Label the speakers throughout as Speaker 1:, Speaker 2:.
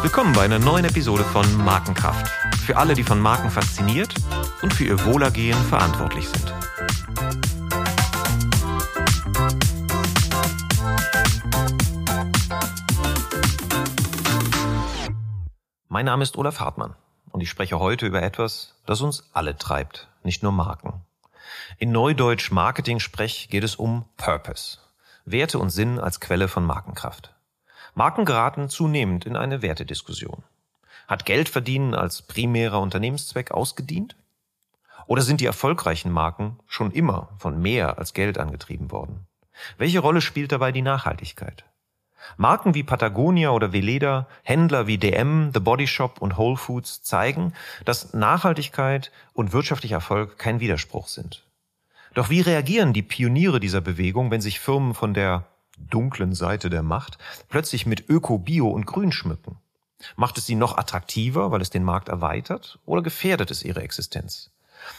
Speaker 1: Willkommen bei einer neuen Episode von Markenkraft. Für alle, die von Marken fasziniert und für ihr Wohlergehen verantwortlich sind. Mein Name ist Olaf Hartmann und ich spreche heute über etwas, das uns alle treibt, nicht nur Marken. In Neudeutsch Marketing-Sprech geht es um Purpose. Werte und Sinn als Quelle von Markenkraft. Marken geraten zunehmend in eine Wertediskussion. Hat Geldverdienen als primärer Unternehmenszweck ausgedient? Oder sind die erfolgreichen Marken schon immer von mehr als Geld angetrieben worden? Welche Rolle spielt dabei die Nachhaltigkeit? Marken wie Patagonia oder Veleda, Händler wie DM, The Body Shop und Whole Foods zeigen, dass Nachhaltigkeit und wirtschaftlicher Erfolg kein Widerspruch sind. Doch wie reagieren die Pioniere dieser Bewegung, wenn sich Firmen von der dunklen Seite der Macht plötzlich mit Öko, Bio und Grün schmücken? Macht es sie noch attraktiver, weil es den Markt erweitert, oder gefährdet es ihre Existenz?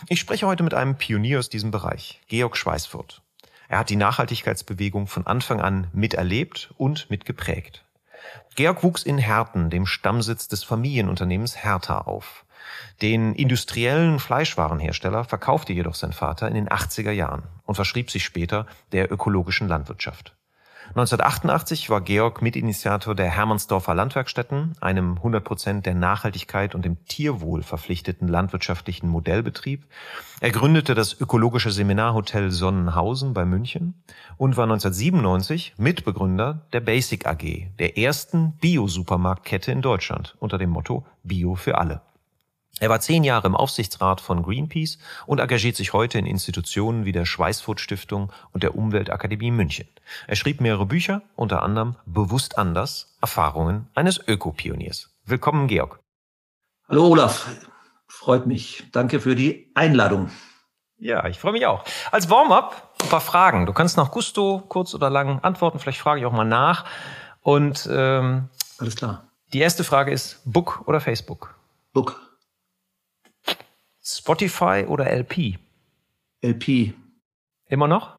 Speaker 1: Ich spreche heute mit einem Pionier aus diesem Bereich, Georg Schweißfurt. Er hat die Nachhaltigkeitsbewegung von Anfang an miterlebt und mitgeprägt. Georg wuchs in Herten, dem Stammsitz des Familienunternehmens Hertha, auf. Den industriellen Fleischwarenhersteller verkaufte jedoch sein Vater in den 80er Jahren und verschrieb sich später der ökologischen Landwirtschaft. 1988 war Georg Mitinitiator der Hermannsdorfer Landwerkstätten, einem 100 Prozent der Nachhaltigkeit und dem Tierwohl verpflichteten landwirtschaftlichen Modellbetrieb. Er gründete das ökologische Seminarhotel Sonnenhausen bei München und war 1997 Mitbegründer der Basic AG, der ersten Bio-Supermarktkette in Deutschland unter dem Motto Bio für alle. Er war zehn Jahre im Aufsichtsrat von Greenpeace und engagiert sich heute in Institutionen wie der Schweißfurt Stiftung und der Umweltakademie München. Er schrieb mehrere Bücher, unter anderem Bewusst anders, Erfahrungen eines Ökopioniers. Willkommen, Georg.
Speaker 2: Hallo Olaf, freut mich. Danke für die Einladung.
Speaker 1: Ja, ich freue mich auch. Als Warm-up ein paar Fragen. Du kannst nach Gusto kurz oder lang antworten. Vielleicht frage ich auch mal nach. Und ähm,
Speaker 2: alles klar.
Speaker 1: Die erste Frage ist Book oder Facebook?
Speaker 2: Book.
Speaker 1: Spotify oder LP?
Speaker 2: LP.
Speaker 1: Immer noch?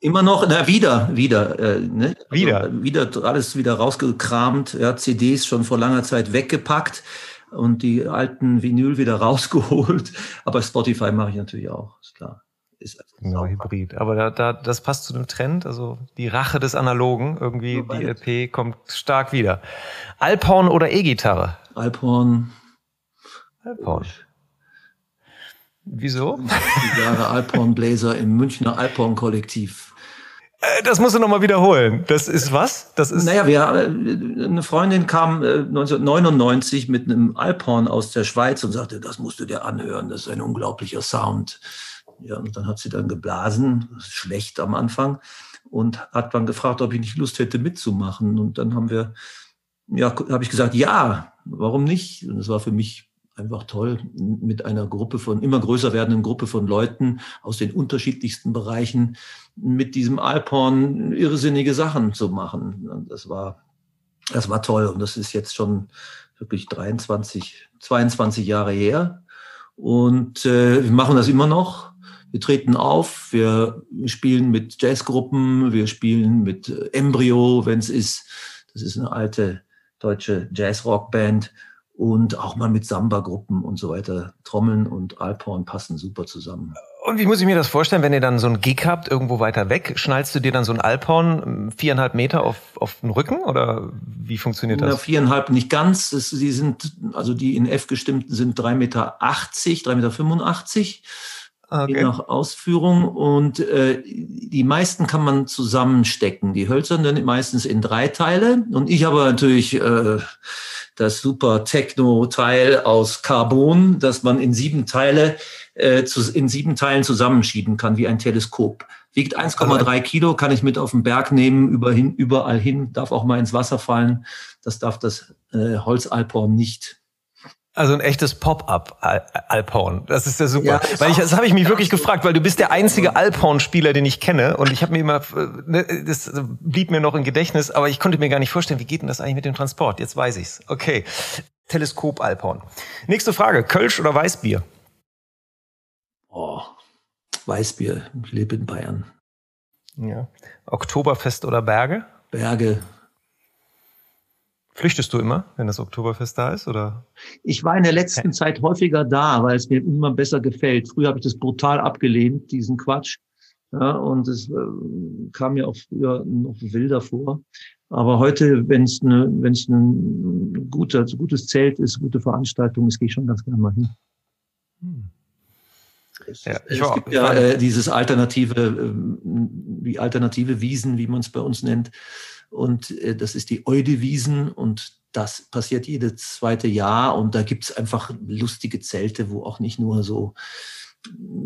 Speaker 2: Immer noch, na wieder, wieder,
Speaker 1: äh, ne? Wieder.
Speaker 2: Also, wieder alles wieder rausgekramt, ja, CDs schon vor langer Zeit weggepackt und die alten Vinyl wieder rausgeholt. Aber Spotify mache ich natürlich auch, ist klar.
Speaker 1: Ist also genau, Hybrid. Aber da, da, das passt zu dem Trend, also die Rache des Analogen, irgendwie die LP kommt stark wieder. Alphorn oder E-Gitarre?
Speaker 2: Alphorn.
Speaker 1: Alphorn. Wieso?
Speaker 2: Die Jahre Alphorn Blazer im Münchner Alphorn Kollektiv.
Speaker 1: Äh, das musst du nochmal wiederholen. Das ist was? Das ist.
Speaker 2: Naja, wir, äh, eine Freundin kam 1999 äh, mit einem Alphorn aus der Schweiz und sagte, das musst du dir anhören, das ist ein unglaublicher Sound. Ja, und dann hat sie dann geblasen, schlecht am Anfang, und hat dann gefragt, ob ich nicht Lust hätte mitzumachen. Und dann haben wir, ja, habe ich gesagt, ja, warum nicht? Und das war für mich einfach toll, mit einer Gruppe von, immer größer werdenden Gruppe von Leuten aus den unterschiedlichsten Bereichen mit diesem Alphorn irrsinnige Sachen zu machen. Das war, das war toll. Und das ist jetzt schon wirklich 23, 22 Jahre her. Und äh, wir machen das immer noch. Wir treten auf, wir spielen mit Jazzgruppen, wir spielen mit Embryo, wenn es ist. Das ist eine alte deutsche Jazz-Rock-Band und auch mal mit Samba-Gruppen und so weiter. Trommeln und Alphorn passen super zusammen.
Speaker 1: Und wie muss ich mir das vorstellen, wenn ihr dann so ein Gig habt, irgendwo weiter weg, schnallst du dir dann so ein Alphorn ähm, viereinhalb Meter auf, auf den Rücken oder wie funktioniert das? Na,
Speaker 2: viereinhalb nicht ganz. Das, die sind, also die in F gestimmten sind drei Meter, achtzig, drei Meter. fünfundachtzig. Okay. Je nach Ausführung. Und äh, die meisten kann man zusammenstecken. Die hölzernen meistens in drei Teile. Und ich habe natürlich äh, das super Techno-Teil aus Carbon, das man in sieben Teile äh, zu, in sieben Teilen zusammenschieben kann, wie ein Teleskop. Wiegt 1,3 Kilo, kann ich mit auf den Berg nehmen, über hin, überall hin, darf auch mal ins Wasser fallen. Das darf das äh, Holzalphorn nicht.
Speaker 1: Also ein echtes Pop-up Alphorn. Das ist ja super. Ja, weil ich, das habe ich mich wirklich gefragt, weil du bist der einzige Alphorn-Spieler, den ich kenne. Und ich habe mir immer, ne, das blieb mir noch im Gedächtnis, aber ich konnte mir gar nicht vorstellen, wie geht denn das eigentlich mit dem Transport? Jetzt weiß ich's. Okay. Teleskop Alphorn. Nächste Frage. Kölsch oder Weißbier?
Speaker 2: Oh, Weißbier. Ich lebe in Bayern.
Speaker 1: Ja. Oktoberfest oder Berge?
Speaker 2: Berge.
Speaker 1: Flüchtest du immer, wenn das Oktoberfest da ist, oder?
Speaker 2: Ich war in der letzten Zeit häufiger da, weil es mir immer besser gefällt. Früher habe ich das brutal abgelehnt, diesen Quatsch. Ja, und es äh, kam mir auch früher noch wilder vor. Aber heute, wenn es ne, wenn es ein guter, gutes Zelt ist, gute Veranstaltung ist, gehe ich schon ganz gerne mal hin. Hm. Es, ja, es gibt ja äh, dieses alternative, äh, die alternative Wiesen, wie man es bei uns nennt. Und äh, das ist die Eude-Wiesen und das passiert jedes zweite Jahr. Und da gibt es einfach lustige Zelte, wo auch nicht nur so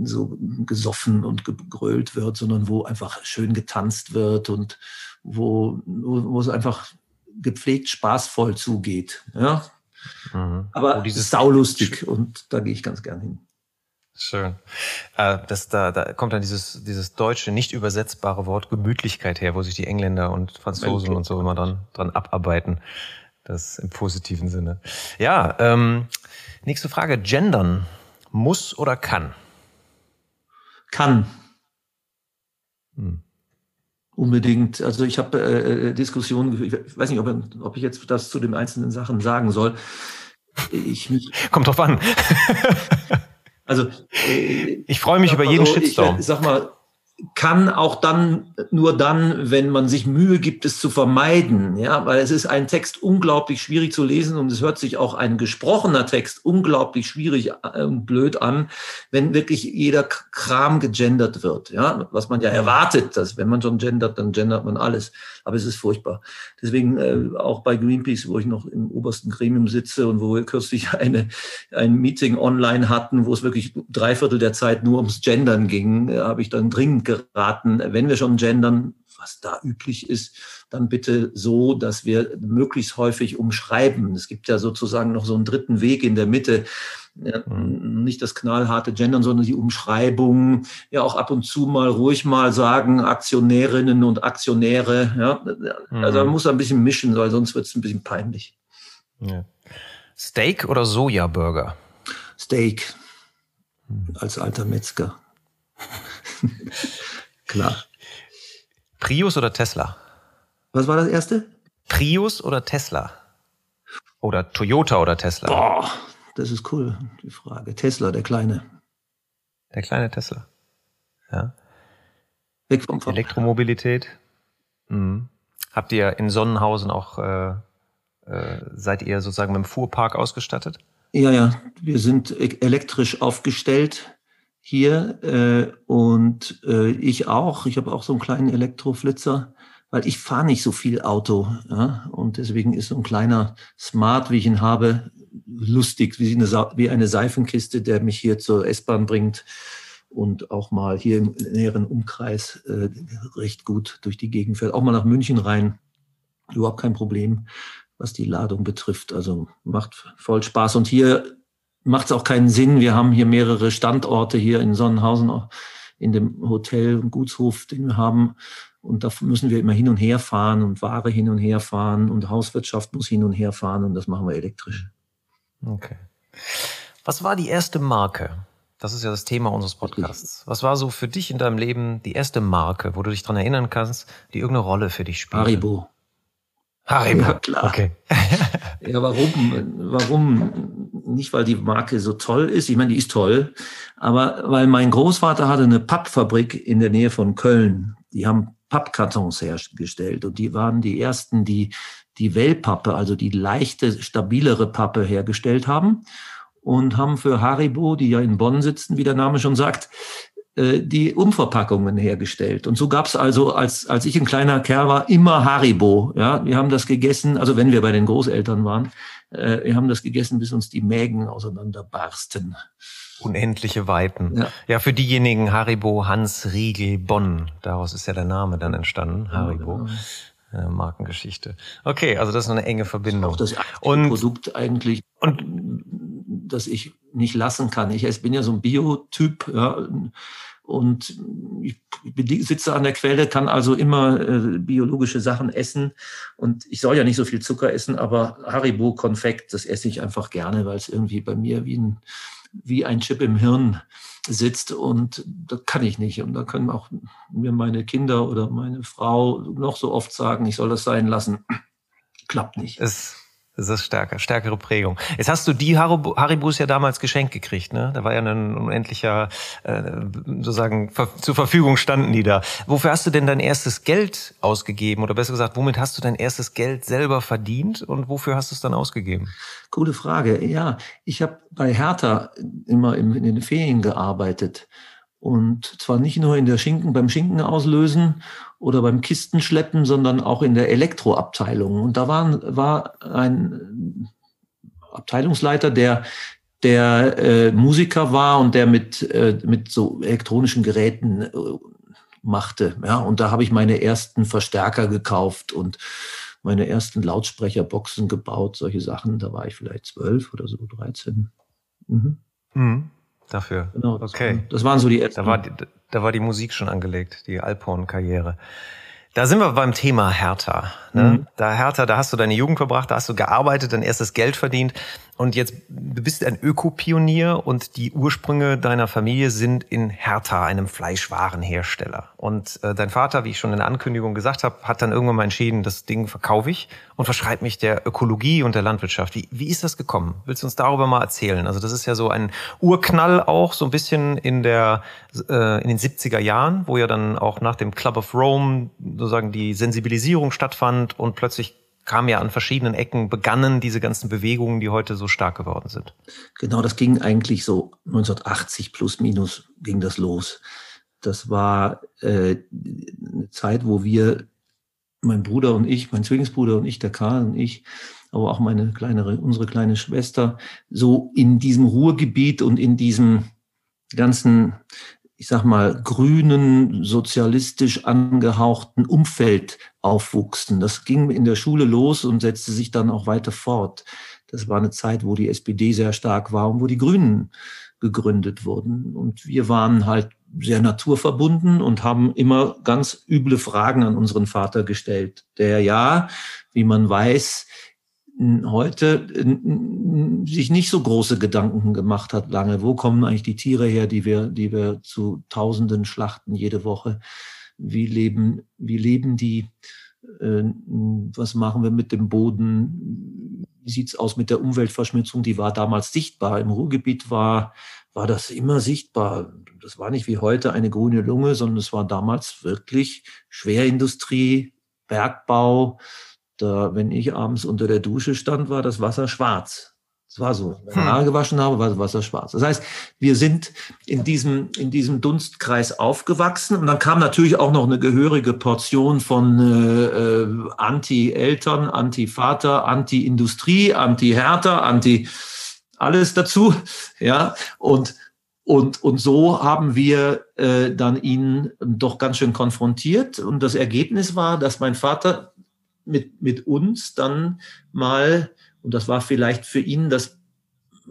Speaker 2: so gesoffen und gegrölt wird, sondern wo einfach schön getanzt wird und wo, wo, es einfach gepflegt spaßvoll zugeht. Ja? Mhm. Aber es ist saulustig und da gehe ich ganz gern hin.
Speaker 1: Schön. Äh, das, da, da kommt dann dieses, dieses deutsche, nicht übersetzbare Wort Gemütlichkeit her, wo sich die Engländer und Franzosen und so immer dran, dran abarbeiten. Das im positiven Sinne. Ja, ähm, nächste Frage. Gendern. Muss oder kann?
Speaker 2: Kann. Hm. Unbedingt. Also ich habe äh, äh Diskussionen, ich weiß nicht, ob, ob ich jetzt das zu den einzelnen Sachen sagen soll.
Speaker 1: Ich, Kommt drauf an. also äh, ich freue mich über jeden so, Shitstorm.
Speaker 2: Ich, sag mal, kann auch dann nur dann, wenn man sich Mühe gibt, es zu vermeiden, ja, weil es ist ein Text unglaublich schwierig zu lesen und es hört sich auch ein gesprochener Text unglaublich schwierig äh, und blöd an, wenn wirklich jeder Kram gegendert wird, ja, was man ja erwartet, dass wenn man schon gendert, dann gendert man alles, aber es ist furchtbar. Deswegen äh, auch bei Greenpeace, wo ich noch im obersten Gremium sitze und wo wir kürzlich eine ein Meeting online hatten, wo es wirklich drei Viertel der Zeit nur ums Gendern ging, äh, habe ich dann dringend geraten, wenn wir schon gendern, was da üblich ist, dann bitte so, dass wir möglichst häufig umschreiben. Es gibt ja sozusagen noch so einen dritten Weg in der Mitte. Ja, mhm. nicht das knallharte Gendern, sondern die Umschreibung. Ja, auch ab und zu mal ruhig mal sagen, Aktionärinnen und Aktionäre. Ja, mhm. also man muss ein bisschen mischen, weil sonst wird es ein bisschen peinlich.
Speaker 1: Ja. Steak oder Sojaburger?
Speaker 2: Steak. Mhm. Als alter Metzger. Klar.
Speaker 1: Prius oder Tesla?
Speaker 2: Was war das erste?
Speaker 1: Prius oder Tesla? Oder Toyota oder Tesla?
Speaker 2: Boah, das ist cool, die Frage. Tesla, der kleine.
Speaker 1: Der kleine Tesla. Ja. Weg vom Fahrrad. Elektromobilität. Mhm. Habt ihr in Sonnenhausen auch, äh, äh, seid ihr sozusagen mit dem Fuhrpark ausgestattet?
Speaker 2: Ja, ja, wir sind e-, elektrisch aufgestellt hier äh, und äh, ich auch. Ich habe auch so einen kleinen Elektroflitzer, weil ich fahre nicht so viel Auto. Ja? Und deswegen ist so ein kleiner Smart, wie ich ihn habe, lustig, wie eine, wie eine Seifenkiste, der mich hier zur S-Bahn bringt und auch mal hier im näheren Umkreis äh, recht gut durch die Gegend fährt. Auch mal nach München rein. Überhaupt kein Problem, was die Ladung betrifft. Also macht voll Spaß. Und hier macht es auch keinen Sinn. Wir haben hier mehrere Standorte hier in Sonnenhausen, in dem Hotel und Gutshof, den wir haben. Und da müssen wir immer hin und her fahren und Ware hin und her fahren und Hauswirtschaft muss hin und her fahren und das machen wir elektrisch.
Speaker 1: Okay. Was war die erste Marke? Das ist ja das Thema unseres Podcasts. Was war so für dich in deinem Leben die erste Marke, wo du dich dran erinnern kannst, die irgendeine Rolle für dich spielt?
Speaker 2: Haribo.
Speaker 1: Haribo. Ja, klar. Okay.
Speaker 2: ja, warum? Warum? Nicht, weil die Marke so toll ist. Ich meine, die ist toll. Aber weil mein Großvater hatte eine Pappfabrik in der Nähe von Köln. Die haben Pappkartons hergestellt und die waren die ersten, die die Wellpappe, also die leichte, stabilere Pappe hergestellt haben und haben für Haribo, die ja in Bonn sitzen, wie der Name schon sagt, äh, die Umverpackungen hergestellt. Und so gab es also, als, als ich ein kleiner Kerl war, immer Haribo. Ja, wir haben das gegessen, also wenn wir bei den Großeltern waren, wir haben das gegessen, bis uns die Mägen auseinanderbarsten.
Speaker 1: Unendliche Weiten. Ja. ja, für diejenigen Haribo Hans Riegel Bonn. Daraus ist ja der Name dann entstanden, Haribo. Ja, genau. Markengeschichte. Okay, also das ist eine enge Verbindung.
Speaker 2: Das ist auch das und, Produkt eigentlich, und, das ich nicht lassen kann. Ich, ich bin ja so ein Biotyp, ja, und ich sitze an der Quelle, kann also immer äh, biologische Sachen essen. Und ich soll ja nicht so viel Zucker essen, aber Haribo Konfekt, das esse ich einfach gerne, weil es irgendwie bei mir wie ein wie ein Chip im Hirn sitzt und das kann ich nicht. Und da können auch mir meine Kinder oder meine Frau noch so oft sagen, ich soll das sein lassen. Klappt nicht.
Speaker 1: Es das ist stärker, stärkere Prägung. Jetzt hast du die Haribus ja damals geschenkt gekriegt, ne? Da war ja ein unendlicher, äh, sozusagen zur Verfügung standen die da. Wofür hast du denn dein erstes Geld ausgegeben? Oder besser gesagt, womit hast du dein erstes Geld selber verdient und wofür hast du es dann ausgegeben?
Speaker 2: Coole Frage. Ja, ich habe bei Hertha immer in, in den Ferien gearbeitet. Und zwar nicht nur in der Schinken, beim Schinken auslösen oder beim Kistenschleppen, sondern auch in der Elektroabteilung. Und da war, war ein Abteilungsleiter, der der äh, Musiker war und der mit, äh, mit so elektronischen Geräten äh, machte. Ja, und da habe ich meine ersten Verstärker gekauft und meine ersten Lautsprecherboxen gebaut, solche Sachen. Da war ich vielleicht zwölf oder so, dreizehn.
Speaker 1: Mhm. Mhm dafür.
Speaker 2: Genau, das, okay. Waren, das waren so die
Speaker 1: ersten. Da war die, da war die Musik schon angelegt, die Alphorn-Karriere. Da sind wir beim Thema Hertha. Ne? Mhm. Da Hertha, da hast du deine Jugend verbracht, da hast du gearbeitet, dein erstes Geld verdient. Und jetzt, du bist ein Ökopionier und die Ursprünge deiner Familie sind in Hertha, einem Fleischwarenhersteller. Und äh, dein Vater, wie ich schon in der Ankündigung gesagt habe, hat dann irgendwann mal entschieden, das Ding verkaufe ich und verschreibe mich der Ökologie und der Landwirtschaft. Wie, wie ist das gekommen? Willst du uns darüber mal erzählen? Also das ist ja so ein Urknall auch, so ein bisschen in der äh, in den 70er Jahren, wo ja dann auch nach dem Club of Rome sozusagen die Sensibilisierung stattfand und plötzlich kam ja an verschiedenen Ecken, begannen diese ganzen Bewegungen, die heute so stark geworden sind.
Speaker 2: Genau, das ging eigentlich so 1980 plus minus ging das los. Das war äh, eine Zeit, wo wir, mein Bruder und ich, mein Zwillingsbruder und ich, der Karl und ich, aber auch meine kleinere, unsere kleine Schwester, so in diesem Ruhrgebiet und in diesem ganzen ich sag mal, grünen, sozialistisch angehauchten Umfeld aufwuchsen. Das ging in der Schule los und setzte sich dann auch weiter fort. Das war eine Zeit, wo die SPD sehr stark war und wo die Grünen gegründet wurden. Und wir waren halt sehr naturverbunden und haben immer ganz üble Fragen an unseren Vater gestellt, der ja, wie man weiß, heute sich nicht so große Gedanken gemacht hat lange. Wo kommen eigentlich die Tiere her, die wir, die wir zu Tausenden schlachten jede Woche? Wie leben, wie leben die? Äh, was machen wir mit dem Boden? Wie sieht's aus mit der Umweltverschmutzung? Die war damals sichtbar. Im Ruhrgebiet war, war das immer sichtbar. Das war nicht wie heute eine grüne Lunge, sondern es war damals wirklich Schwerindustrie, Bergbau, da, wenn ich abends unter der Dusche stand, war das Wasser schwarz. Das war so. Wenn ich. Haare gewaschen habe, war das Wasser schwarz. Das heißt, wir sind in diesem, in diesem Dunstkreis aufgewachsen. Und dann kam natürlich auch noch eine gehörige Portion von äh, äh Anti-Eltern, Anti-Vater, Anti-Industrie, Anti-Hertha, Anti alles dazu. Ja, und und, und so haben wir äh, dann ihn doch ganz schön konfrontiert. Und das Ergebnis war, dass mein Vater mit, mit uns dann mal, und das war vielleicht für ihn das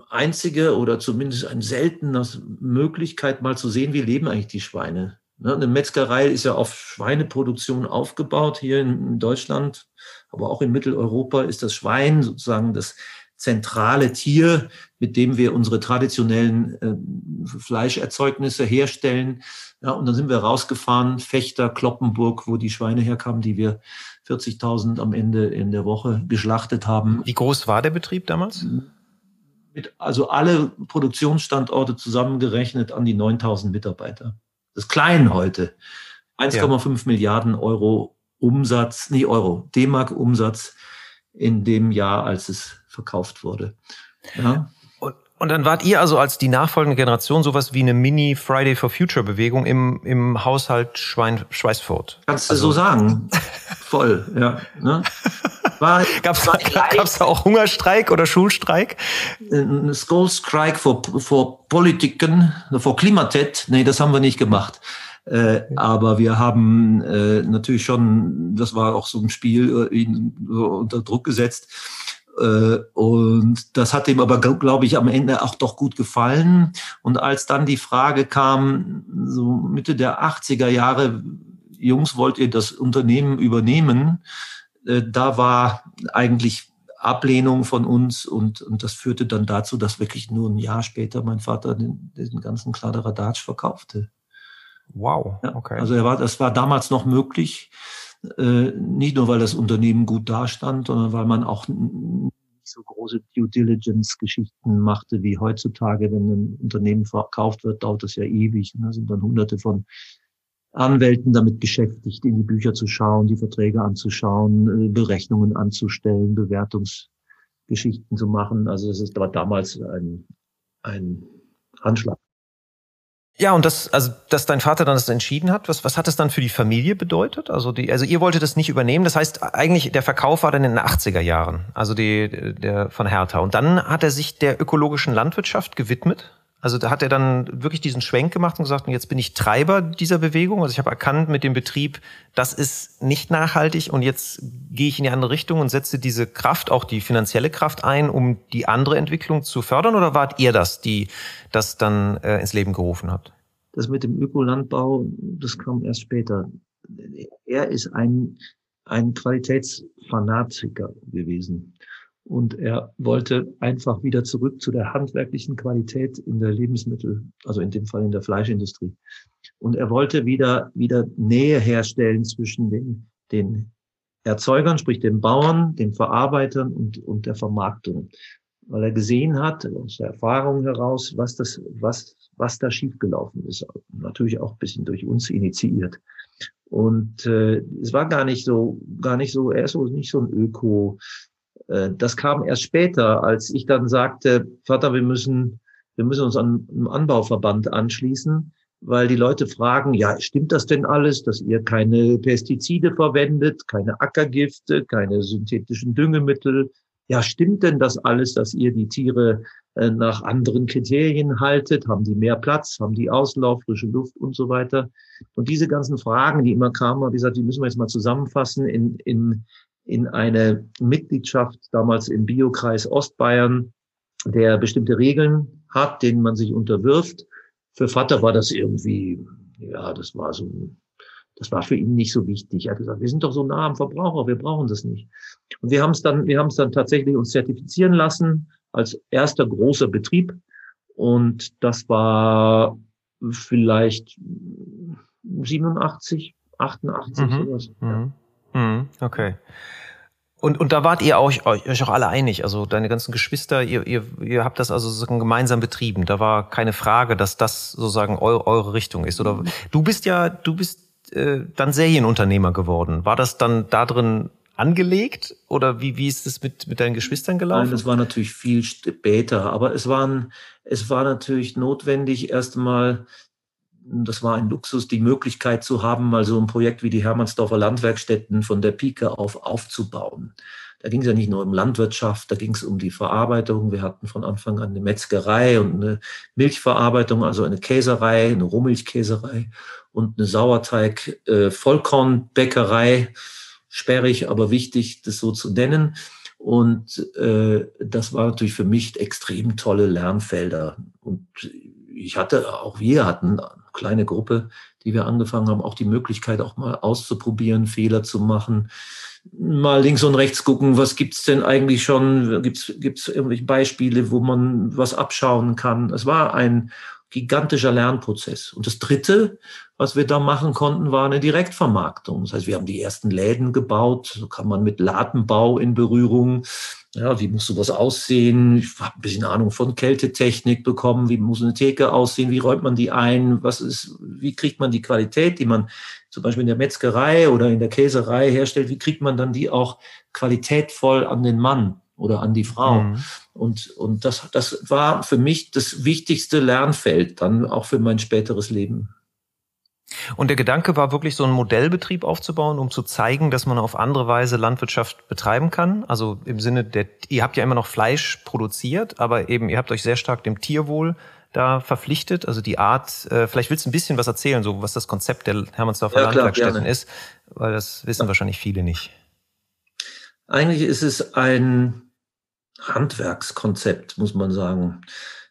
Speaker 2: einzige oder zumindest ein seltenes Möglichkeit, mal zu sehen, wie leben eigentlich die Schweine. Ne, eine Metzgerei ist ja auf Schweineproduktion aufgebaut hier in Deutschland, aber auch in Mitteleuropa ist das Schwein sozusagen das zentrale Tier, mit dem wir unsere traditionellen äh, Fleischerzeugnisse herstellen. Ja, und dann sind wir rausgefahren, Fechter, Kloppenburg, wo die Schweine herkamen, die wir 40.000 am Ende in der Woche geschlachtet haben.
Speaker 1: Wie groß war der Betrieb damals?
Speaker 2: Mit, also alle Produktionsstandorte zusammengerechnet an die 9.000 Mitarbeiter. Das ist klein heute. 1,5 ja. Milliarden Euro Umsatz, nee, Euro, D-Mark Umsatz in dem Jahr, als es verkauft wurde.
Speaker 1: Ja. Und dann wart ihr also als die nachfolgende Generation sowas wie eine Mini Friday for Future Bewegung im, im Haushalt Schwein, Schweißfurt.
Speaker 2: Kannst du also, so sagen. Voll, ja. Ne?
Speaker 1: War, gab's, war gab's da auch Hungerstreik oder Schulstreik?
Speaker 2: Ein Schoolstreik vor, vor Politiken, vor Klimatet. Nee, das haben wir nicht gemacht. Äh, aber wir haben äh, natürlich schon, das war auch so ein Spiel, äh, ihn unter Druck gesetzt äh, und das hat ihm aber, glaube ich, am Ende auch doch gut gefallen. Und als dann die Frage kam, so Mitte der 80er Jahre, Jungs, wollt ihr das Unternehmen übernehmen? Äh, da war eigentlich Ablehnung von uns und, und das führte dann dazu, dass wirklich nur ein Jahr später mein Vater den, den ganzen Kladderadatsch verkaufte.
Speaker 1: Wow, okay.
Speaker 2: Ja, also er war, das war damals noch möglich, äh, nicht nur weil das Unternehmen gut dastand, sondern weil man auch nicht so große Due Diligence-Geschichten machte wie heutzutage, wenn ein Unternehmen verkauft wird, dauert das ja ewig. Da sind dann hunderte von Anwälten damit beschäftigt, in die Bücher zu schauen, die Verträge anzuschauen, äh, Berechnungen anzustellen, Bewertungsgeschichten zu machen. Also das ist, war damals ein, ein Anschlag.
Speaker 1: Ja, und das, also, dass dein Vater dann das entschieden hat, was, was hat das dann für die Familie bedeutet? Also, die, also ihr wolltet das nicht übernehmen. Das heißt, eigentlich der Verkauf war dann in den 80er Jahren, also die, der von Hertha. Und dann hat er sich der ökologischen Landwirtschaft gewidmet. Also da hat er dann wirklich diesen Schwenk gemacht und gesagt, jetzt bin ich Treiber dieser Bewegung. Also ich habe erkannt mit dem Betrieb, das ist nicht nachhaltig und jetzt gehe ich in die andere Richtung und setze diese Kraft, auch die finanzielle Kraft ein, um die andere Entwicklung zu fördern. Oder wart ihr das, die das dann äh, ins Leben gerufen habt?
Speaker 2: Das mit dem Ökolandbau, das kam erst später. Er ist ein, ein Qualitätsfanatiker gewesen. Und er wollte einfach wieder zurück zu der handwerklichen Qualität in der Lebensmittel, also in dem Fall in der Fleischindustrie. Und er wollte wieder, wieder Nähe herstellen zwischen den, den Erzeugern, sprich den Bauern, den Verarbeitern und, und der Vermarktung. Weil er gesehen hat, aus der Erfahrung heraus, was das, was, was da schiefgelaufen ist. Natürlich auch ein bisschen durch uns initiiert. Und äh, es war gar nicht so, gar nicht so, er ist so nicht so ein Öko, das kam erst später, als ich dann sagte, Vater, wir müssen, wir müssen uns an einem Anbauverband anschließen, weil die Leute fragen, ja, stimmt das denn alles, dass ihr keine Pestizide verwendet, keine Ackergifte, keine synthetischen Düngemittel? Ja, stimmt denn das alles, dass ihr die Tiere äh, nach anderen Kriterien haltet? Haben die mehr Platz? Haben die Auslauf, frische Luft und so weiter? Und diese ganzen Fragen, die immer kamen, habe ich gesagt, die müssen wir jetzt mal zusammenfassen in, in in eine Mitgliedschaft damals im Biokreis Ostbayern, der bestimmte Regeln hat, denen man sich unterwirft. Für Vater war das irgendwie, ja, das war so, das war für ihn nicht so wichtig. Er hat gesagt, wir sind doch so nah am Verbraucher, wir brauchen das nicht. Und wir haben es dann, wir haben es dann tatsächlich uns zertifizieren lassen als erster großer Betrieb. Und das war vielleicht 87, 88 mhm. sowas. Ja.
Speaker 1: Mhm. Mhm, okay. Und, und da wart ihr auch, euch auch alle einig, also deine ganzen Geschwister, ihr, ihr, ihr habt das also sozusagen gemeinsam betrieben. Da war keine Frage, dass das sozusagen eure, eure Richtung ist. Oder du bist ja, du bist äh, dann Serienunternehmer geworden. War das dann da drin angelegt oder wie, wie ist es mit, mit deinen Geschwistern gelaufen? Nein,
Speaker 2: das war natürlich viel später, aber es waren, es war natürlich notwendig, erst einmal das war ein Luxus, die Möglichkeit zu haben, mal so ein Projekt wie die Hermannsdorfer Landwerkstätten von der Pike auf aufzubauen. Da ging es ja nicht nur um Landwirtschaft, da ging es um die Verarbeitung. Wir hatten von Anfang an eine Metzgerei und eine Milchverarbeitung, also eine Käserei, eine Rohmilchkäserei und eine Sauerteig-Vollkornbäckerei. Äh, Sperrig, aber wichtig, das so zu nennen. Und äh, das war natürlich für mich extrem tolle Lernfelder. Und ich hatte, auch wir hatten kleine Gruppe, die wir angefangen haben, auch die Möglichkeit, auch mal auszuprobieren, Fehler zu machen, mal links und rechts gucken, was gibt's denn eigentlich schon, gibt's gibt's irgendwelche Beispiele, wo man was abschauen kann. Es war ein gigantischer Lernprozess. Und das Dritte, was wir da machen konnten, war eine Direktvermarktung. Das heißt, wir haben die ersten Läden gebaut, so kann man mit Ladenbau in Berührung ja, wie muss sowas aussehen? Ich habe ein bisschen Ahnung von Kältetechnik bekommen. Wie muss eine Theke aussehen? Wie räumt man die ein? Was ist, wie kriegt man die Qualität, die man zum Beispiel in der Metzgerei oder in der Käserei herstellt? Wie kriegt man dann die auch qualitätvoll an den Mann oder an die Frau? Mhm. Und, und das, das war für mich das wichtigste Lernfeld dann auch für mein späteres Leben.
Speaker 1: Und der Gedanke war wirklich so einen Modellbetrieb aufzubauen, um zu zeigen, dass man auf andere Weise Landwirtschaft betreiben kann. Also im Sinne der, ihr habt ja immer noch Fleisch produziert, aber eben ihr habt euch sehr stark dem Tierwohl da verpflichtet. Also die Art, äh, vielleicht willst du ein bisschen was erzählen, so was das Konzept der Hermannsdorfer ja, Landwerkstätten ist, weil das wissen ja. wahrscheinlich viele nicht.
Speaker 2: Eigentlich ist es ein Handwerkskonzept, muss man sagen.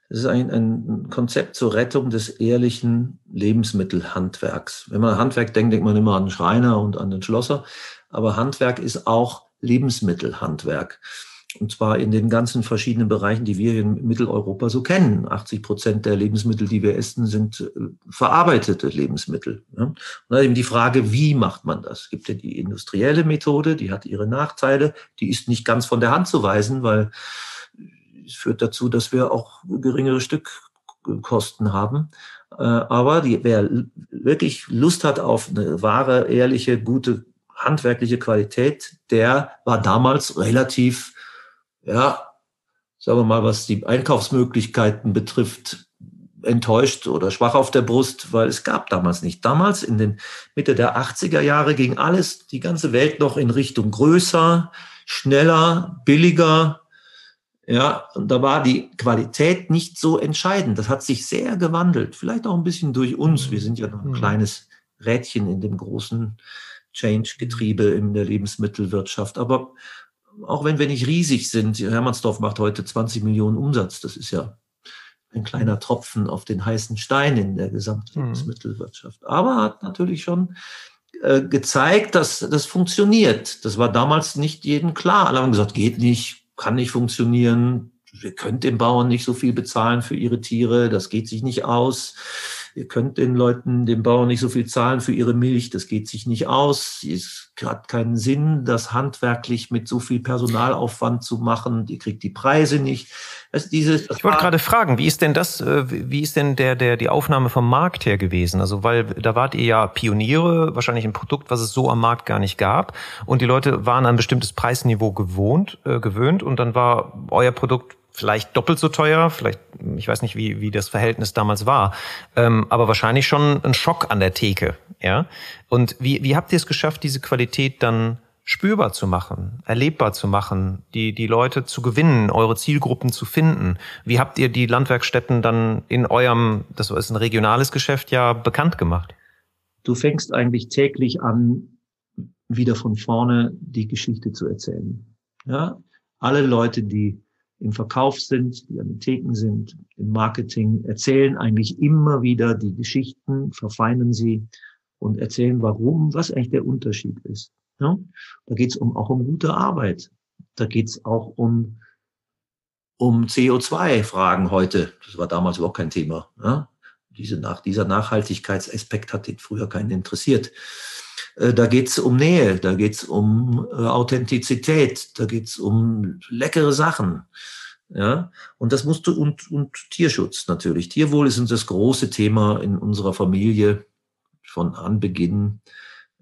Speaker 2: Es ist ein, ein Konzept zur Rettung des ehrlichen Lebensmittelhandwerks. Wenn man Handwerk denkt, denkt man immer an den Schreiner und an den Schlosser. Aber Handwerk ist auch Lebensmittelhandwerk. Und zwar in den ganzen verschiedenen Bereichen, die wir in Mitteleuropa so kennen. 80 Prozent der Lebensmittel, die wir essen, sind äh, verarbeitete Lebensmittel. Und dann eben die Frage, wie macht man das? Es gibt ja die industrielle Methode, die hat ihre Nachteile. Die ist nicht ganz von der Hand zu weisen, weil es führt dazu, dass wir auch geringere Stückkosten haben. Äh, aber die, wer wirklich Lust hat auf eine wahre, ehrliche, gute handwerkliche Qualität, der war damals relativ ja, sagen wir mal, was die Einkaufsmöglichkeiten betrifft, enttäuscht oder schwach auf der Brust, weil es gab damals nicht. Damals in den Mitte der 80er Jahre ging alles, die ganze Welt noch in Richtung größer, schneller, billiger. Ja, und da war die Qualität nicht so entscheidend. Das hat sich sehr gewandelt. Vielleicht auch ein bisschen durch uns. Wir sind ja noch ein mhm. kleines Rädchen in dem großen Change-Getriebe in der Lebensmittelwirtschaft. Aber auch wenn wir nicht riesig sind, Hermannsdorf macht heute 20 Millionen Umsatz, das ist ja ein kleiner mhm. Tropfen auf den heißen Stein in der gesamten Lebensmittelwirtschaft. Aber hat natürlich schon äh, gezeigt, dass das funktioniert. Das war damals nicht jedem klar. Alle haben gesagt, geht nicht, kann nicht funktionieren. Wir können den Bauern nicht so viel bezahlen für ihre Tiere, das geht sich nicht aus ihr könnt den Leuten, den Bauern nicht so viel zahlen für ihre Milch, das geht sich nicht aus. Es hat keinen Sinn, das handwerklich mit so viel Personalaufwand zu machen. Die kriegt die Preise nicht.
Speaker 1: Also dieses, ich wollte gerade fragen, wie ist denn das, äh, wie ist denn der, der, die Aufnahme vom Markt her gewesen? Also, weil da wart ihr ja Pioniere, wahrscheinlich ein Produkt, was es so am Markt gar nicht gab. Und die Leute waren an ein bestimmtes Preisniveau gewohnt, äh, gewöhnt und dann war euer Produkt vielleicht doppelt so teuer, vielleicht, ich weiß nicht, wie, wie das Verhältnis damals war, ähm, aber wahrscheinlich schon ein Schock an der Theke, ja. Und wie, wie habt ihr es geschafft, diese Qualität dann spürbar zu machen, erlebbar zu machen, die, die Leute zu gewinnen, eure Zielgruppen zu finden? Wie habt ihr die Landwerkstätten dann in eurem, das ist ein regionales Geschäft, ja bekannt gemacht?
Speaker 2: Du fängst eigentlich täglich an, wieder von vorne die Geschichte zu erzählen. Ja, alle Leute, die im Verkauf sind, die an den Theken sind, im Marketing, erzählen eigentlich immer wieder die Geschichten, verfeinern sie und erzählen, warum, was eigentlich der Unterschied ist. Ja? Da geht es um, auch um gute Arbeit. Da geht es auch um, um CO2-Fragen heute. Das war damals überhaupt kein Thema. Ja? Diese nach, dieser Nachhaltigkeitsaspekt hat den früher keinen interessiert. Äh, da geht's um Nähe, da geht's um äh, Authentizität, da geht's um leckere Sachen. Ja, und das musst du, und, und Tierschutz natürlich. Tierwohl ist uns das große Thema in unserer Familie von Anbeginn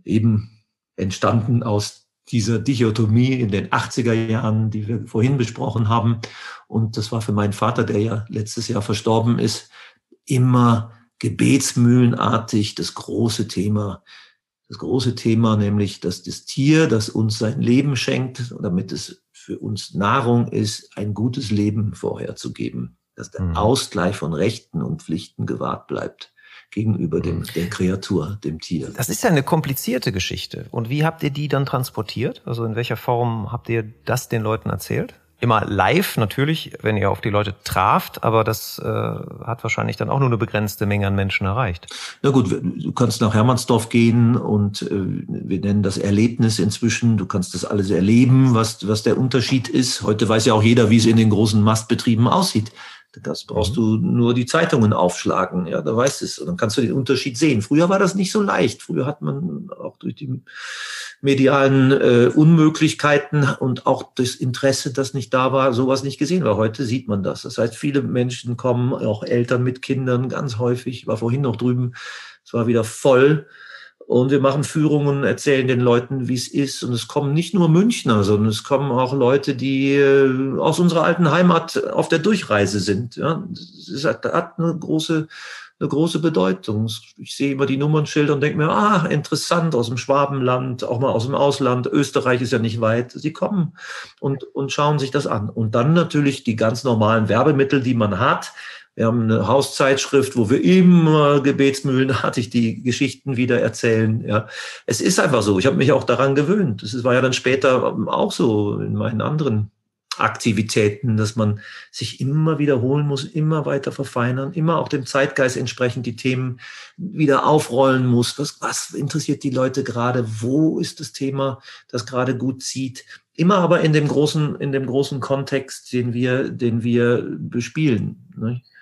Speaker 2: eben entstanden aus dieser Dichotomie in den 80er Jahren, die wir vorhin besprochen haben. Und das war für meinen Vater, der ja letztes Jahr verstorben ist, immer gebetsmühlenartig das große Thema das große Thema, nämlich dass das Tier, das uns sein Leben schenkt, damit es für uns Nahrung ist, ein gutes Leben vorherzugeben, dass der mhm. Ausgleich von Rechten und Pflichten gewahrt bleibt gegenüber dem, mhm. der Kreatur, dem Tier.
Speaker 1: Das ist ja eine komplizierte Geschichte. Und wie habt ihr die dann transportiert? Also in welcher Form habt ihr das den Leuten erzählt? Immer live natürlich, wenn ihr auf die Leute traft, aber das äh, hat wahrscheinlich dann auch nur eine begrenzte Menge an Menschen erreicht.
Speaker 2: Na gut, du kannst nach Hermannsdorf gehen und äh, wir nennen das Erlebnis inzwischen. Du kannst das alles erleben, was, was der Unterschied ist. Heute weiß ja auch jeder, wie es in den großen Mastbetrieben aussieht. Das brauchst mhm. du nur die Zeitungen aufschlagen, ja, da weißt du es. Und dann kannst du den Unterschied sehen. Früher war das nicht so leicht. Früher hat man auch durch die medialen äh, Unmöglichkeiten und auch das Interesse, das nicht da war, sowas nicht gesehen war. Heute sieht man das. Das heißt, viele Menschen kommen, auch Eltern mit Kindern, ganz häufig. Ich war vorhin noch drüben, es war wieder voll und wir machen Führungen, erzählen den Leuten, wie es ist. Und es kommen nicht nur Münchner, sondern es kommen auch Leute, die äh, aus unserer alten Heimat auf der Durchreise sind. Ja, hat, hat eine große, eine große Bedeutung. Ich sehe immer die Nummernschilder und denke mir, ah, interessant, aus dem Schwabenland, auch mal aus dem Ausland. Österreich ist ja nicht weit. Sie kommen und, und schauen sich das an. Und dann natürlich die ganz normalen Werbemittel, die man hat wir haben eine Hauszeitschrift, wo wir immer gebetsmühlenartig die Geschichten wieder erzählen. Ja, es ist einfach so. Ich habe mich auch daran gewöhnt. Das war ja dann später auch so in meinen anderen Aktivitäten, dass man sich immer wiederholen muss, immer weiter verfeinern, immer auch dem Zeitgeist entsprechend die Themen wieder aufrollen muss. Was, was interessiert die Leute gerade? Wo ist das Thema, das gerade gut zieht? Immer aber in dem großen, in dem großen Kontext, den wir, den wir bespielen. Ne?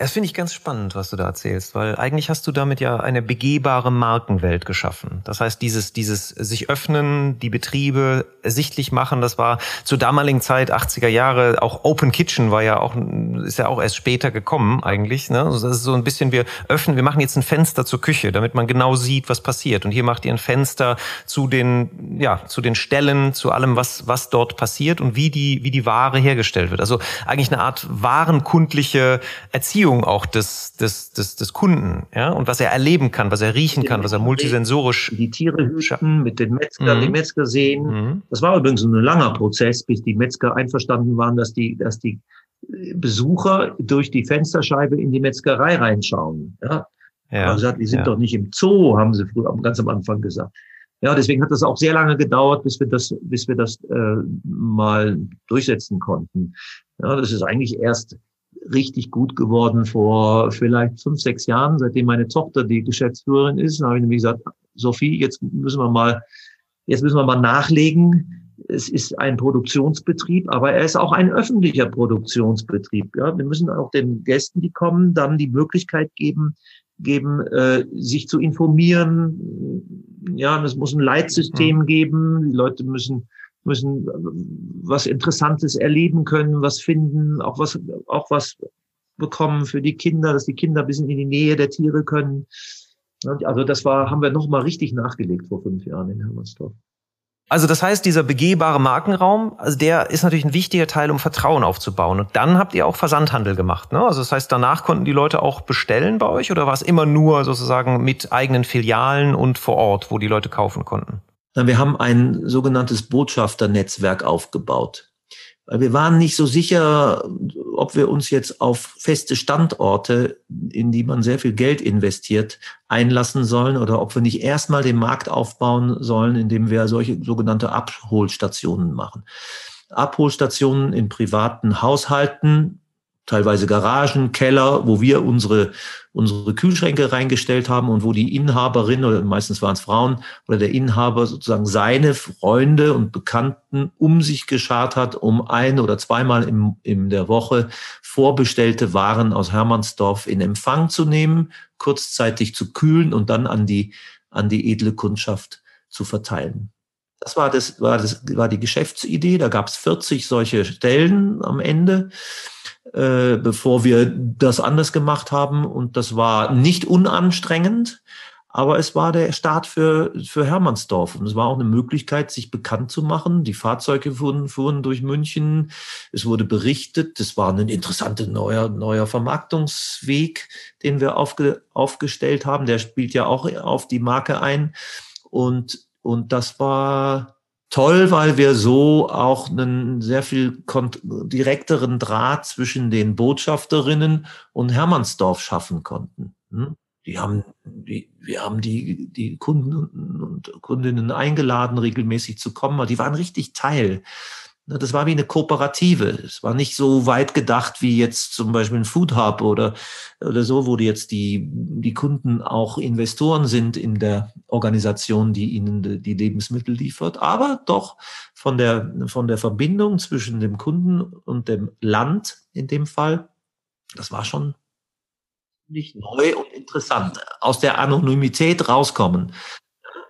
Speaker 1: Das finde ich ganz spannend, was du da erzählst, weil eigentlich hast du damit ja eine begehbare Markenwelt geschaffen. Das heißt, dieses, dieses sich öffnen, die Betriebe sichtlich machen, das war zur damaligen Zeit, 80er Jahre, auch Open Kitchen war ja auch, ist ja auch erst später gekommen eigentlich. Ne? Also das ist so ein bisschen, wir öffnen, wir machen jetzt ein Fenster zur Küche, damit man genau sieht, was passiert. Und hier macht ihr ein Fenster zu den, ja, zu den Stellen, zu allem, was, was dort passiert und wie die, wie die Ware hergestellt wird. Also eigentlich eine Art warenkundliche Erziehung Beziehung auch des, des, des, des Kunden, ja, und was er erleben kann, was er riechen kann, was er multisensorisch.
Speaker 2: Die Tiere hüten, mit den Metzgern, mhm. die Metzger sehen. Mhm. Das war übrigens ein langer Prozess, bis die Metzger einverstanden waren, dass die, dass die Besucher durch die Fensterscheibe in die Metzgerei reinschauen. Ja. Ja, aber gesagt, die sind ja. doch nicht im Zoo, haben sie früher ganz am Anfang gesagt. Ja, deswegen hat das auch sehr lange gedauert, bis wir das, bis wir das äh, mal durchsetzen konnten. Ja, das ist eigentlich erst richtig gut geworden vor vielleicht fünf, sechs Jahren, seitdem meine Tochter die Geschäftsführerin ist. Dann habe ich nämlich gesagt, Sophie, jetzt müssen wir mal, jetzt müssen wir mal nachlegen. Es ist ein Produktionsbetrieb, aber er ist auch ein öffentlicher Produktionsbetrieb. Ja, wir müssen auch den Gästen, die kommen, dann die Möglichkeit geben, geben, äh, sich zu informieren. Ja, es muss ein Leitsystem mhm. geben. Die Leute müssen müssen was Interessantes erleben können, was finden, auch was, auch was bekommen für die Kinder, dass die Kinder ein bisschen in die Nähe der Tiere können. Also das war, haben wir nochmal richtig nachgelegt vor fünf Jahren in Hermannsdorf.
Speaker 1: Also das heißt, dieser begehbare Markenraum, also der ist natürlich ein wichtiger Teil, um Vertrauen aufzubauen. Und dann habt ihr auch Versandhandel gemacht. Ne? Also das heißt, danach konnten die Leute auch bestellen bei euch oder war es immer nur sozusagen mit eigenen Filialen und vor Ort, wo die Leute kaufen konnten?
Speaker 2: Wir haben ein sogenanntes Botschafternetzwerk aufgebaut. Weil wir waren nicht so sicher, ob wir uns jetzt auf feste Standorte, in die man sehr viel Geld investiert, einlassen sollen oder ob wir nicht erstmal den Markt aufbauen sollen, indem wir solche sogenannte Abholstationen machen. Abholstationen in privaten Haushalten teilweise Garagen, Keller, wo wir unsere, unsere Kühlschränke reingestellt haben und wo die Inhaberin, oder meistens waren es Frauen, oder der Inhaber sozusagen seine Freunde und Bekannten um sich geschart hat, um ein oder zweimal im, in der Woche vorbestellte Waren aus Hermannsdorf in Empfang zu nehmen, kurzzeitig zu kühlen und dann an die, an die edle Kundschaft zu verteilen. Das war, das, war, das war die Geschäftsidee. Da gab es 40 solche Stellen am Ende äh, bevor wir das anders gemacht haben. Und das war nicht unanstrengend, aber es war der Start für, für Hermannsdorf. Und es war auch eine Möglichkeit, sich bekannt zu machen. Die Fahrzeuge fuhren, fuhren durch München. Es wurde berichtet. Es war ein interessanter neuer, neuer Vermarktungsweg, den wir aufge, aufgestellt haben. Der spielt ja auch auf die Marke ein. Und, und das war, toll, weil wir so auch einen sehr viel direkteren Draht zwischen den Botschafterinnen und Hermannsdorf schaffen konnten. Hm? Die haben, die, wir haben die, die Kunden und Kundinnen eingeladen, regelmäßig zu kommen, die waren richtig Teil das war wie eine Kooperative. Es war nicht so weit gedacht wie jetzt zum Beispiel ein Food Hub oder, oder so, wo jetzt die, die Kunden auch Investoren sind in der Organisation, die ihnen die Lebensmittel liefert. Aber doch von der, von der Verbindung zwischen dem Kunden und dem Land in dem Fall, das war schon nicht neu und interessant. Aus der Anonymität rauskommen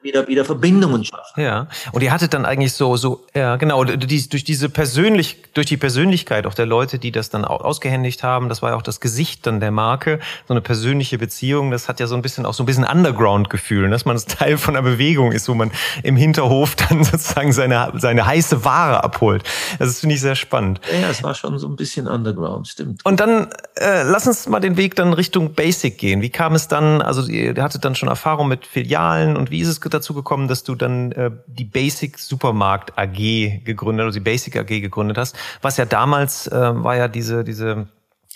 Speaker 2: wieder, wieder Verbindungen schaffen.
Speaker 1: Ja. Und ihr hattet dann eigentlich so, so, ja, genau, die, durch diese persönlich, durch die Persönlichkeit auch der Leute, die das dann ausgehändigt haben, das war ja auch das Gesicht dann der Marke, so eine persönliche Beziehung, das hat ja so ein bisschen auch so ein bisschen Underground-Gefühl, ne? dass man das Teil von einer Bewegung ist, wo man im Hinterhof dann sozusagen seine, seine heiße Ware abholt. Das finde ich sehr spannend.
Speaker 2: Ja, es war schon so ein bisschen Underground, stimmt.
Speaker 1: Und dann, äh, lass uns mal den Weg dann Richtung Basic gehen. Wie kam es dann, also ihr hattet dann schon Erfahrung mit Filialen und wie ist es dazu gekommen, dass du dann äh, die Basic Supermarkt AG gegründet, also die Basic AG gegründet hast, was ja damals äh, war ja diese diese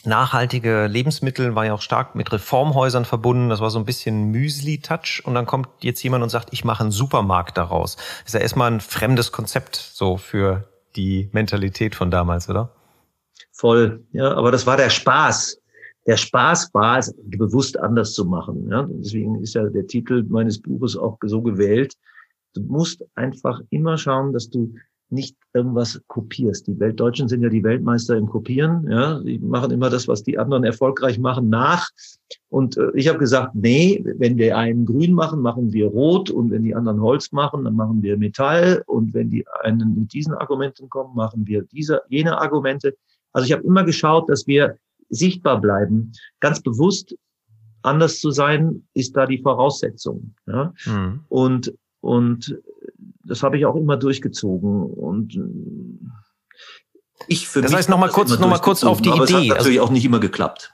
Speaker 1: nachhaltige Lebensmittel war ja auch stark mit Reformhäusern verbunden. Das war so ein bisschen Müsli-Touch. Und dann kommt jetzt jemand und sagt, ich mache einen Supermarkt daraus. Das ist ja erstmal ein fremdes Konzept so für die Mentalität von damals, oder?
Speaker 2: Voll, ja, aber das war der Spaß. Der Spaß war es, bewusst anders zu machen. Ja? Deswegen ist ja der Titel meines Buches auch so gewählt. Du musst einfach immer schauen, dass du nicht irgendwas kopierst. Die Weltdeutschen sind ja die Weltmeister im Kopieren. Ja, die machen immer das, was die anderen erfolgreich machen, nach. Und äh, ich habe gesagt, nee, wenn wir einen grün machen, machen wir rot. Und wenn die anderen Holz machen, dann machen wir Metall. Und wenn die einen mit diesen Argumenten kommen, machen wir diese, jene Argumente. Also ich habe immer geschaut, dass wir sichtbar bleiben. Ganz bewusst anders zu sein, ist da die Voraussetzung. Ja? Mhm. Und, und das habe ich auch immer durchgezogen. Und ich für
Speaker 1: das heißt, nochmal kurz, noch mal kurz auf die Idee.
Speaker 2: Es hat natürlich also, auch nicht immer geklappt.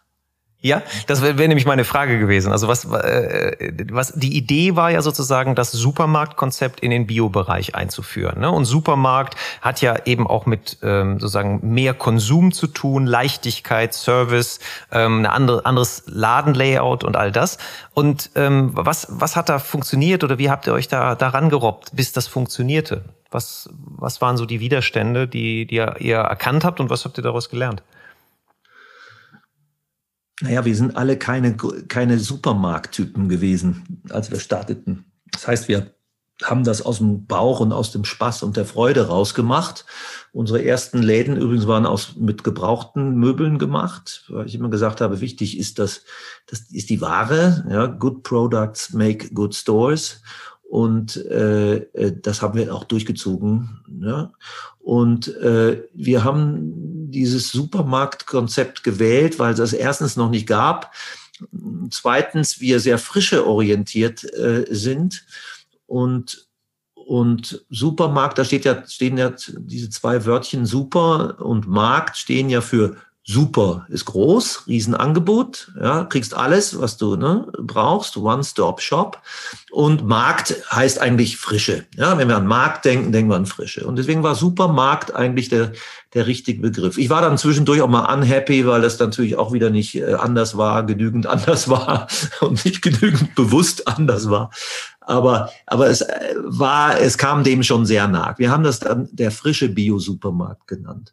Speaker 1: Ja, das wäre wär nämlich meine Frage gewesen. Also was, äh, was die Idee war ja sozusagen, das Supermarktkonzept in den Biobereich einzuführen. Ne? Und Supermarkt hat ja eben auch mit ähm, sozusagen mehr Konsum zu tun, Leichtigkeit, Service, ähm, ein andere, anderes Ladenlayout und all das. Und ähm, was, was hat da funktioniert oder wie habt ihr euch da daran gerobbt, bis das funktionierte? Was, was waren so die Widerstände, die, die ihr erkannt habt und was habt ihr daraus gelernt?
Speaker 2: Naja, wir sind alle keine, keine Supermarkttypen gewesen, als wir starteten. Das heißt, wir haben das aus dem Bauch und aus dem Spaß und der Freude rausgemacht. Unsere ersten Läden übrigens waren aus mit gebrauchten Möbeln gemacht, weil ich immer gesagt habe, wichtig ist das, das ist die Ware. Ja, good products make good stores. Und äh, äh das haben wir auch durchgezogen. Ja. Und äh, wir haben dieses Supermarktkonzept gewählt, weil es das erstens noch nicht gab. Zweitens, wir sehr frische orientiert äh, sind. Und, und Supermarkt, da steht ja, stehen ja diese zwei Wörtchen Super und Markt stehen ja für super, ist groß, Riesenangebot, ja, kriegst alles, was du ne, brauchst, One-Stop-Shop. Und Markt heißt eigentlich Frische. Ja, wenn wir an Markt denken, denken wir an Frische. Und deswegen war Supermarkt eigentlich der, der richtige Begriff. Ich war dann zwischendurch auch mal unhappy, weil das natürlich auch wieder nicht äh, anders war, genügend anders war und nicht genügend bewusst anders war. Aber, aber es äh, war, es kam dem schon sehr nach. Wir haben das dann der frische Bio-Supermarkt genannt.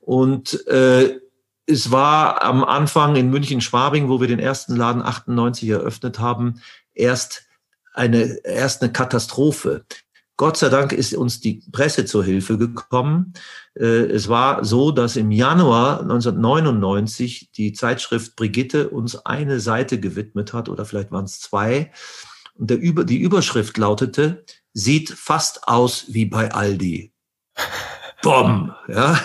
Speaker 2: Und äh, es war am Anfang in München-Schwabing, wo wir den ersten Laden 98 eröffnet haben, erst eine, erst eine Katastrophe. Gott sei Dank ist uns die Presse zur Hilfe gekommen. Äh, es war so, dass im Januar 1999 die Zeitschrift Brigitte uns eine Seite gewidmet hat, oder vielleicht waren es zwei. Und der Über, die Überschrift lautete, sieht fast aus wie bei Aldi. Bom, ja.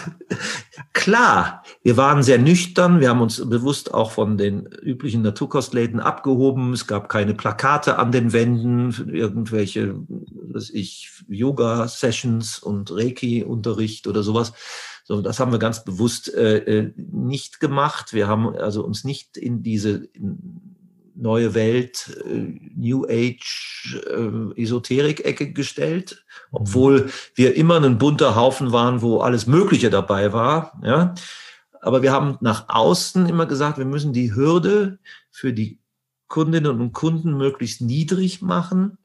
Speaker 2: Klar, wir waren sehr nüchtern. Wir haben uns bewusst auch von den üblichen Naturkostläden abgehoben. Es gab keine Plakate an den Wänden, irgendwelche, was ich, Yoga-Sessions und Reiki-Unterricht oder sowas. So, das haben wir ganz bewusst äh, äh nicht gemacht. Wir haben also uns nicht in diese neue Welt, äh, New Age, äh, Esoterik-Ecke gestellt, obwohl wir immer ein bunter Haufen waren, wo alles Mögliche dabei war. Ja. Aber wir haben nach außen immer gesagt, wir müssen die Hürde für die Kundinnen und Kunden möglichst niedrig machen,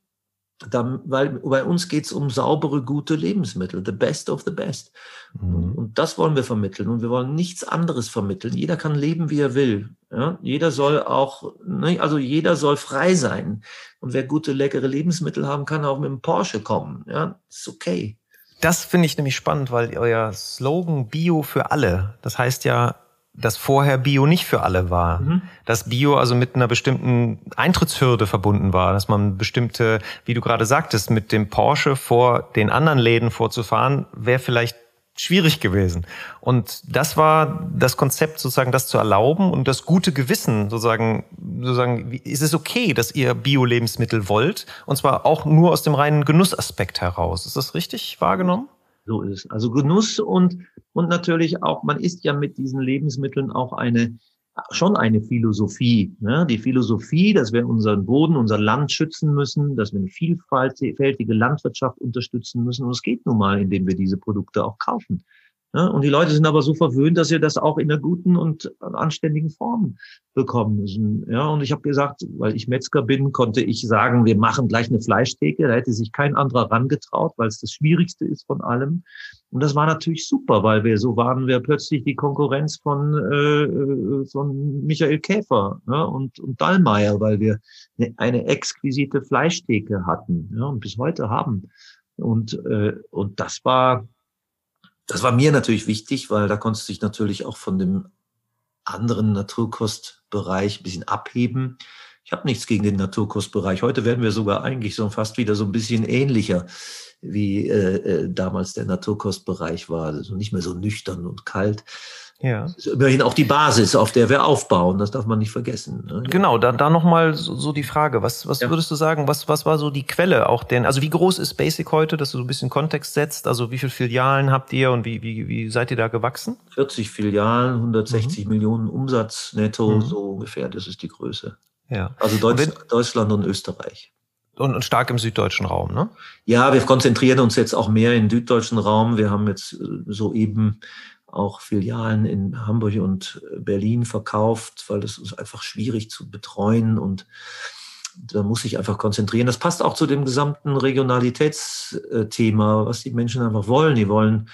Speaker 2: dann, weil bei uns geht es um saubere, gute Lebensmittel, the best of the best. Mhm. Und das wollen wir vermitteln. Und wir wollen nichts anderes vermitteln. Jeder kann leben, wie er will. Ja? Jeder soll auch, ne? also jeder soll frei sein. Und wer gute, leckere Lebensmittel haben kann, auch mit dem Porsche kommen. Ja, ist okay.
Speaker 1: Das finde ich nämlich spannend, weil euer Slogan Bio für alle, das heißt ja, dass vorher Bio nicht für alle war. Mhm. Dass Bio also mit einer bestimmten Eintrittshürde verbunden war, dass man bestimmte, wie du gerade sagtest, mit dem Porsche vor den anderen Läden vorzufahren, wäre vielleicht schwierig gewesen. Und das war das Konzept, sozusagen das zu erlauben und das gute Gewissen, sozusagen, sozusagen, ist es okay, dass ihr Bio-Lebensmittel wollt? Und zwar auch nur aus dem reinen Genussaspekt heraus. Ist das richtig wahrgenommen?
Speaker 2: So ist. Also Genuss und, und natürlich auch, man isst ja mit diesen Lebensmitteln auch eine, schon eine Philosophie. Ne? Die Philosophie, dass wir unseren Boden, unser Land schützen müssen, dass wir eine vielfältige Landwirtschaft unterstützen müssen. Und es geht nun mal, indem wir diese Produkte auch kaufen. Ja, und die Leute sind aber so verwöhnt, dass sie das auch in einer guten und anständigen Form bekommen müssen. Ja, und ich habe gesagt, weil ich Metzger bin, konnte ich sagen, wir machen gleich eine Fleischtheke. Da hätte sich kein anderer rangetraut, weil es das Schwierigste ist von allem. Und das war natürlich super, weil wir so waren wir plötzlich die Konkurrenz von äh, von Michael Käfer ja, und und Dallmayr, weil wir eine, eine exquisite Fleischtheke hatten ja, und bis heute haben. Und äh, und das war das war mir natürlich wichtig, weil da konntest du dich natürlich auch von dem anderen Naturkostbereich ein bisschen abheben. Ich habe nichts gegen den Naturkostbereich. Heute werden wir sogar eigentlich so fast wieder so ein bisschen ähnlicher, wie äh, äh damals der Naturkostbereich war. Also nicht mehr so nüchtern und kalt. Ja. Das ist immerhin auch die Basis, auf der wir aufbauen. Das darf man nicht vergessen.
Speaker 1: Ne? Genau, da, da nochmal so, so die Frage. Was, was ja. würdest du sagen, was, was war so die Quelle auch denn? Also wie groß ist Basic heute, dass du so ein bisschen Kontext setzt? Also wie viele Filialen habt ihr und wie, wie, wie seid ihr da gewachsen?
Speaker 2: 40 Filialen, 160 mhm. Millionen Umsatz netto, mhm. so ungefähr. Das ist die Größe. Ja. Also Deutsch, und wenn, Deutschland und Österreich.
Speaker 1: Und, und stark im süddeutschen Raum, ne?
Speaker 2: Ja, wir konzentrieren uns jetzt auch mehr im süddeutschen Raum. Wir haben jetzt äh, soeben auch Filialen in Hamburg und Berlin verkauft, weil das ist einfach schwierig zu betreuen und da muss ich einfach konzentrieren. Das passt auch zu dem gesamten Regionalitätsthema, was die Menschen einfach wollen. Die wollen,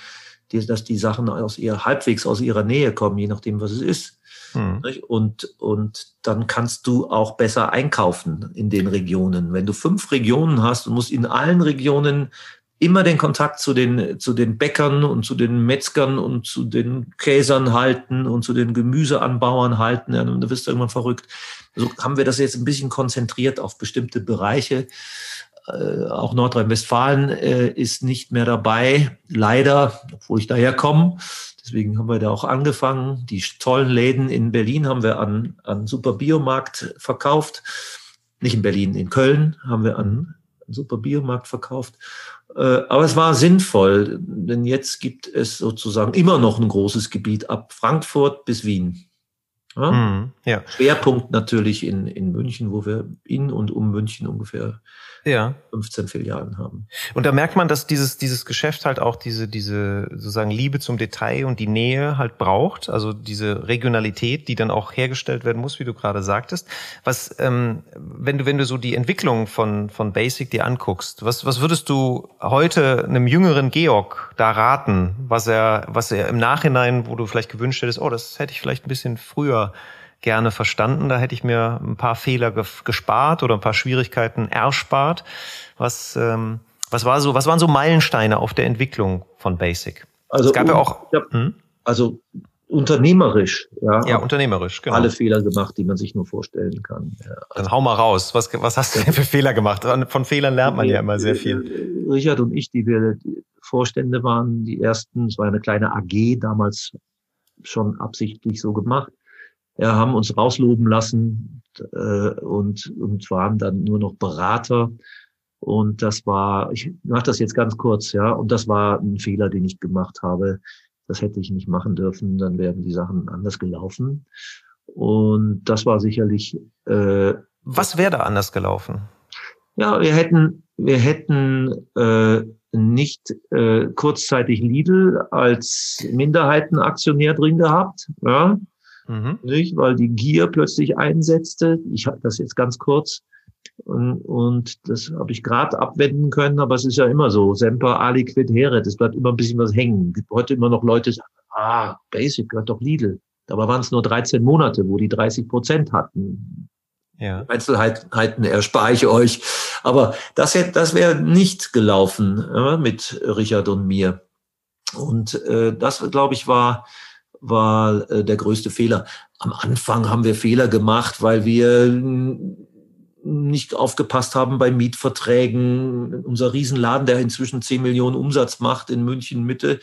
Speaker 2: dass die Sachen aus ihr halbwegs aus ihrer Nähe kommen, je nachdem, was es ist. Hm. Und, und dann kannst du auch besser einkaufen in den Regionen. Wenn du fünf Regionen hast und musst in allen Regionen immer den Kontakt zu den, zu den Bäckern und zu den Metzgern und zu den Käsern halten und zu den Gemüseanbauern halten. Ja, dann wirst du irgendwann verrückt. So haben wir das jetzt ein bisschen konzentriert auf bestimmte Bereiche. Äh, auch Nordrhein-Westfalen äh, ist nicht mehr dabei, leider, obwohl ich daher komme. Deswegen haben wir da auch angefangen. Die tollen Läden in Berlin haben wir an, an Super Biomarkt verkauft. Nicht in Berlin, in Köln haben wir an Super Biomarkt verkauft. Äh, aber es war sinnvoll, denn jetzt gibt es sozusagen immer noch ein großes Gebiet ab Frankfurt bis Wien. Ja? Mhm, ja. Schwerpunkt natürlich in, in München, wo wir in und um München ungefähr ja. 15 Filialen haben.
Speaker 1: Und da merkt man, dass dieses, dieses Geschäft halt auch diese, diese sozusagen Liebe zum Detail und die Nähe halt braucht, also diese Regionalität, die dann auch hergestellt werden muss, wie du gerade sagtest. Was, ähm, wenn du, wenn du so die Entwicklung von, von Basic dir anguckst, was, was würdest du heute einem jüngeren Georg da raten, was er, was er im Nachhinein, wo du vielleicht gewünscht hättest, oh, das hätte ich vielleicht ein bisschen früher gerne verstanden. Da hätte ich mir ein paar Fehler gespart oder ein paar Schwierigkeiten erspart. Was, ähm, was war so, was waren so Meilensteine auf der Entwicklung von Basic?
Speaker 2: Also, es gab ja auch, hm? also unternehmerisch, ja.
Speaker 1: Ja, unternehmerisch,
Speaker 2: genau. Alle Fehler gemacht, die man sich nur vorstellen kann. Ja,
Speaker 1: also Dann hau mal raus. Was, was hast du denn für Fehler gemacht? Von Fehlern lernt man ja immer sehr viel.
Speaker 2: Richard und ich, die wir Vorstände waren, die ersten, es war eine kleine AG, damals schon absichtlich so gemacht ja, haben uns rausloben lassen äh, und, und waren dann nur noch Berater. Und das war, ich mache das jetzt ganz kurz, ja, und das war ein Fehler, den ich gemacht habe. Das hätte ich nicht machen dürfen, dann wären die Sachen anders gelaufen. Und das war sicherlich.
Speaker 1: Äh, Was wäre da anders gelaufen?
Speaker 2: Ja, wir hätten, wir hätten äh, nicht äh, kurzzeitig Lidl als Minderheitenaktionär drin gehabt. Ja? Mhm. nicht? weil die Gier plötzlich einsetzte. Ich habe das jetzt ganz kurz und, und das habe ich gerade abwenden können, aber es ist ja immer so, semper aliquid heret, es bleibt immer ein bisschen was hängen. Gibt heute immer noch Leute, sagen, ah, Basic gehört doch Lidl. Dabei waren es nur 13 Monate, wo die 30 Prozent hatten. Ja. Einzelheiten erspare ich euch. Aber das, hätte, das wäre nicht gelaufen ja, mit Richard und mir. Und äh, das, glaube ich, war war äh, der größte Fehler. Am Anfang haben wir Fehler gemacht, weil wir nicht aufgepasst haben bei Mietverträgen. Unser Riesenladen, der inzwischen 10 Millionen Umsatz macht in München Mitte,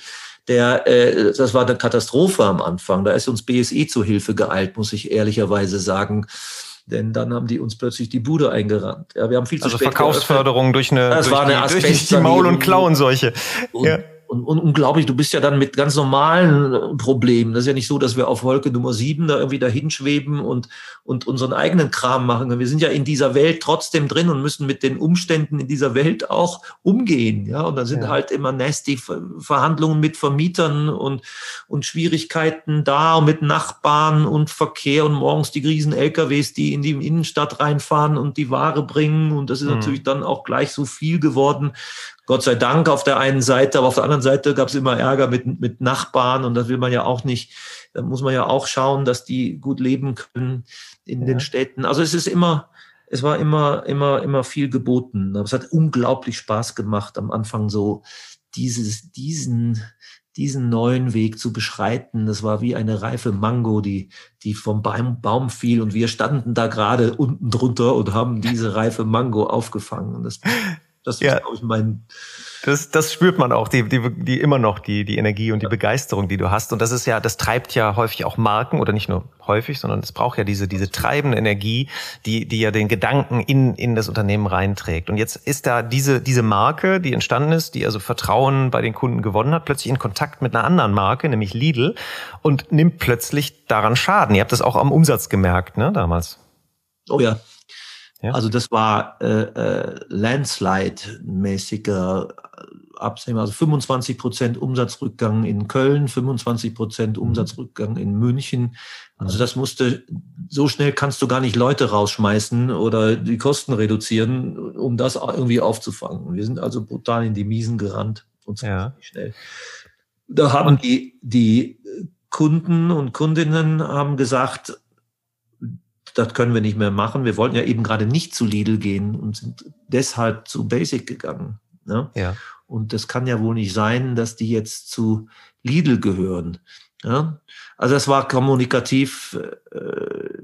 Speaker 2: der, äh, das war eine Katastrophe am Anfang. Da ist uns BSE zu Hilfe geeilt, muss ich ehrlicherweise sagen. Denn dann haben die uns plötzlich die Bude eingerannt. Ja, wir haben viel zu
Speaker 1: also spät Verkaufsförderung geöffnet. durch eine, das durch, war eine die, durch die Maul- und Klauenseuche.
Speaker 2: Und, ja Und, und unglaublich, du bist ja dann mit ganz normalen äh, Problemen. Das ist ja nicht so, dass wir auf Wolke Nummer sieben da irgendwie dahin schweben und, und unseren eigenen Kram machen. Wir sind ja in dieser Welt trotzdem drin und müssen mit den Umständen in dieser Welt auch umgehen. Ja, und da sind ja. halt immer nasty Verhandlungen mit Vermietern und, und Schwierigkeiten da und mit Nachbarn und Verkehr und morgens die riesen LKWs, die in die Innenstadt reinfahren und die Ware bringen. Und das ist mhm. natürlich dann auch gleich so viel geworden. Gott sei Dank auf der einen Seite, aber auf der anderen Seite gab es immer Ärger mit, mit Nachbarn und das will man ja auch nicht. Da muss man ja auch schauen, dass die gut leben können in ja. den Städten. Also es ist immer, es war immer, immer, immer viel geboten. Aber es hat unglaublich Spaß gemacht, am Anfang so dieses, diesen, diesen neuen Weg zu beschreiten. Das war wie eine reife Mango, die, die vom Baum, Baum fiel und wir standen da gerade unten drunter und haben diese reife Mango aufgefangen. Und das das ja. ist, glaube ich, mein.
Speaker 1: Das, das spürt man auch, die, die, die immer noch, die, die Energie und die Begeisterung, die du hast. Und das ist ja, das treibt ja häufig auch Marken oder nicht nur häufig, sondern es braucht ja diese, diese treibende Energie, die, die ja den Gedanken in, in das Unternehmen reinträgt. Und jetzt ist da diese, diese Marke, die entstanden ist, die also Vertrauen bei den Kunden gewonnen hat, plötzlich in Kontakt mit einer anderen Marke, nämlich Lidl, und nimmt plötzlich daran Schaden. Ihr habt das auch am Umsatz gemerkt, ne, damals.
Speaker 2: Oh ja, ja? Also das war äh, äh, Landslide-mäßiger äh, Absehen, also 25 Prozent Umsatzrückgang in Köln, 25 Prozent mhm. Umsatzrückgang in München. Also das musste, so schnell kannst du gar nicht Leute rausschmeißen oder die Kosten reduzieren, um das irgendwie aufzufangen. Wir sind also brutal in die Miesen gerannt und ja. schnell. Da haben die, die Kunden und Kundinnen haben gesagt, das können wir nicht mehr machen. Wir wollten ja eben gerade nicht zu Lidl gehen und sind deshalb zu Basic gegangen. Ne? Ja. Und das kann ja wohl nicht sein, dass die jetzt zu Lidl gehören. Ja? Also das war kommunikativ äh,